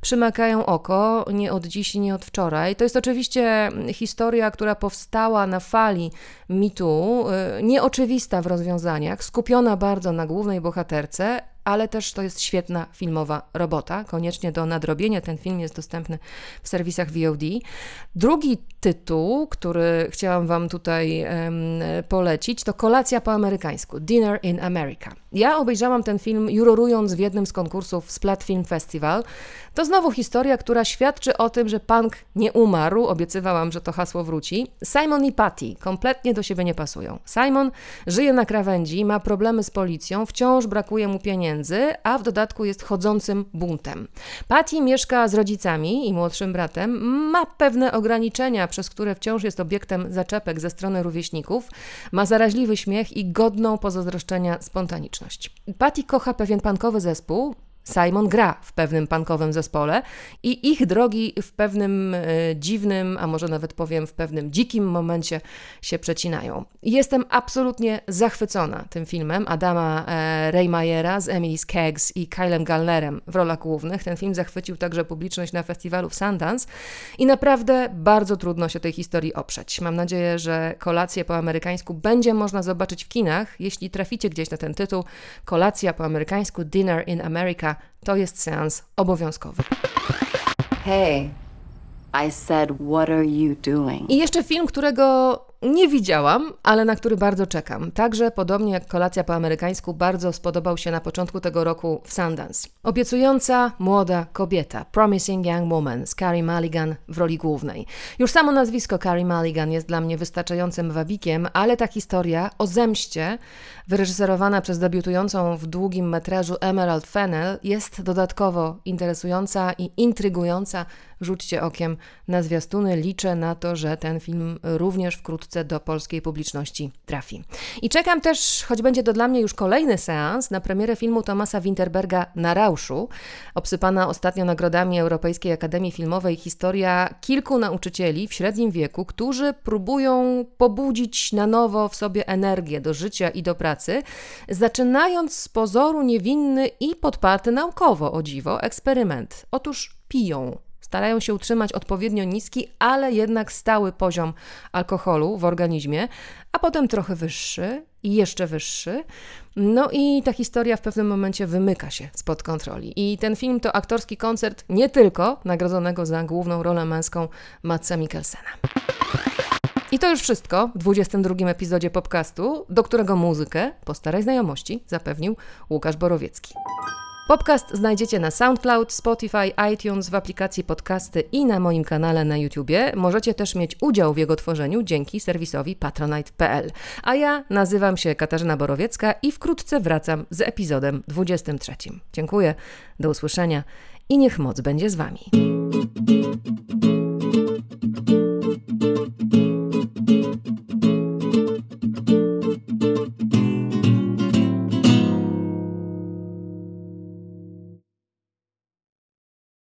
przymakają oko, nie od dziś, nie od wczoraj. To jest oczywiście historia, która powstała na fali mitu, y, nieoczywista w rozwiązaniach, skupiona bardzo na głównej bohaterce, ale też to jest świetna filmowa robota. Koniecznie do nadrobienia ten film jest dostępny w serwisach VOD. Drugi tytuł, który chciałam Wam tutaj um, polecić, to Kolacja po amerykańsku, Dinner in America. Ja obejrzałam ten film jurorując w jednym z konkursów Splat Film Festival. To znowu historia, która świadczy o tym, że punk nie umarł. Obiecywałam, że to hasło wróci. Simon i Patty kompletnie do siebie nie pasują. Simon żyje na krawędzi, ma problemy z policją, wciąż brakuje mu pieniędzy, a w dodatku jest chodzącym buntem. Patty mieszka z rodzicami i młodszym bratem, ma pewne ograniczenia, przez które wciąż jest obiektem zaczepek ze strony rówieśników, ma zaraźliwy śmiech i godną pozazdroszczenia spontaniczność. Patty kocha pewien pankowy zespół, Simon gra w pewnym punkowym zespole i ich drogi w pewnym e, dziwnym, a może nawet powiem w pewnym dzikim momencie się przecinają. Jestem absolutnie zachwycona tym filmem Adama e, Raymayera z Emily Skeggs i Kylem Gallnerem w rolach głównych. Ten film zachwycił także publiczność na festiwalu w Sundance i naprawdę bardzo trudno się tej historii oprzeć. Mam nadzieję, że kolację po amerykańsku będzie można zobaczyć w kinach. Jeśli traficie gdzieś na ten tytuł, kolacja po amerykańsku Dinner in America to jest seans obowiązkowy. Hey, I said, what are you doing? I jeszcze film, którego nie widziałam, ale na który bardzo czekam. Także, podobnie jak kolacja po amerykańsku, bardzo spodobał się na początku tego roku w Sundance. Obiecująca młoda kobieta, Promising Young Woman z Carrie Mulligan w roli głównej. Już samo nazwisko Carrie Mulligan jest dla mnie wystarczającym wabikiem, ale ta historia o zemście, wyreżyserowana przez debiutującą w długim metrażu Emerald Fennell, jest dodatkowo interesująca i intrygująca. Rzućcie okiem na zwiastuny. Liczę na to, że ten film również wkrótce do polskiej publiczności trafi. I czekam też, choć będzie to dla mnie już kolejny seans, na premierę filmu Tomasa Winterberga Na Rauszu, obsypana ostatnio nagrodami Europejskiej Akademii Filmowej historia kilku nauczycieli w średnim wieku, którzy próbują pobudzić na nowo w sobie energię do życia i do pracy, zaczynając z pozoru niewinny i podparty naukowo, o dziwo, eksperyment. Otóż piją starają się utrzymać odpowiednio niski, ale jednak stały poziom alkoholu w organizmie, a potem trochę wyższy i jeszcze wyższy. No i ta historia w pewnym momencie wymyka się spod kontroli. I ten film to aktorski koncert nie tylko nagrodzonego za główną rolę męską Matsa Mikkelsena. I to już wszystko w 22 epizodzie podcastu, do którego muzykę po starej znajomości zapewnił Łukasz Borowiecki. Podcast znajdziecie na SoundCloud, Spotify, iTunes, w aplikacji podcasty i na moim kanale na YouTubie. Możecie też mieć udział w jego tworzeniu dzięki serwisowi patronite.pl. A ja nazywam się Katarzyna Borowiecka i wkrótce wracam z epizodem 23. Dziękuję, do usłyszenia i niech moc będzie z Wami.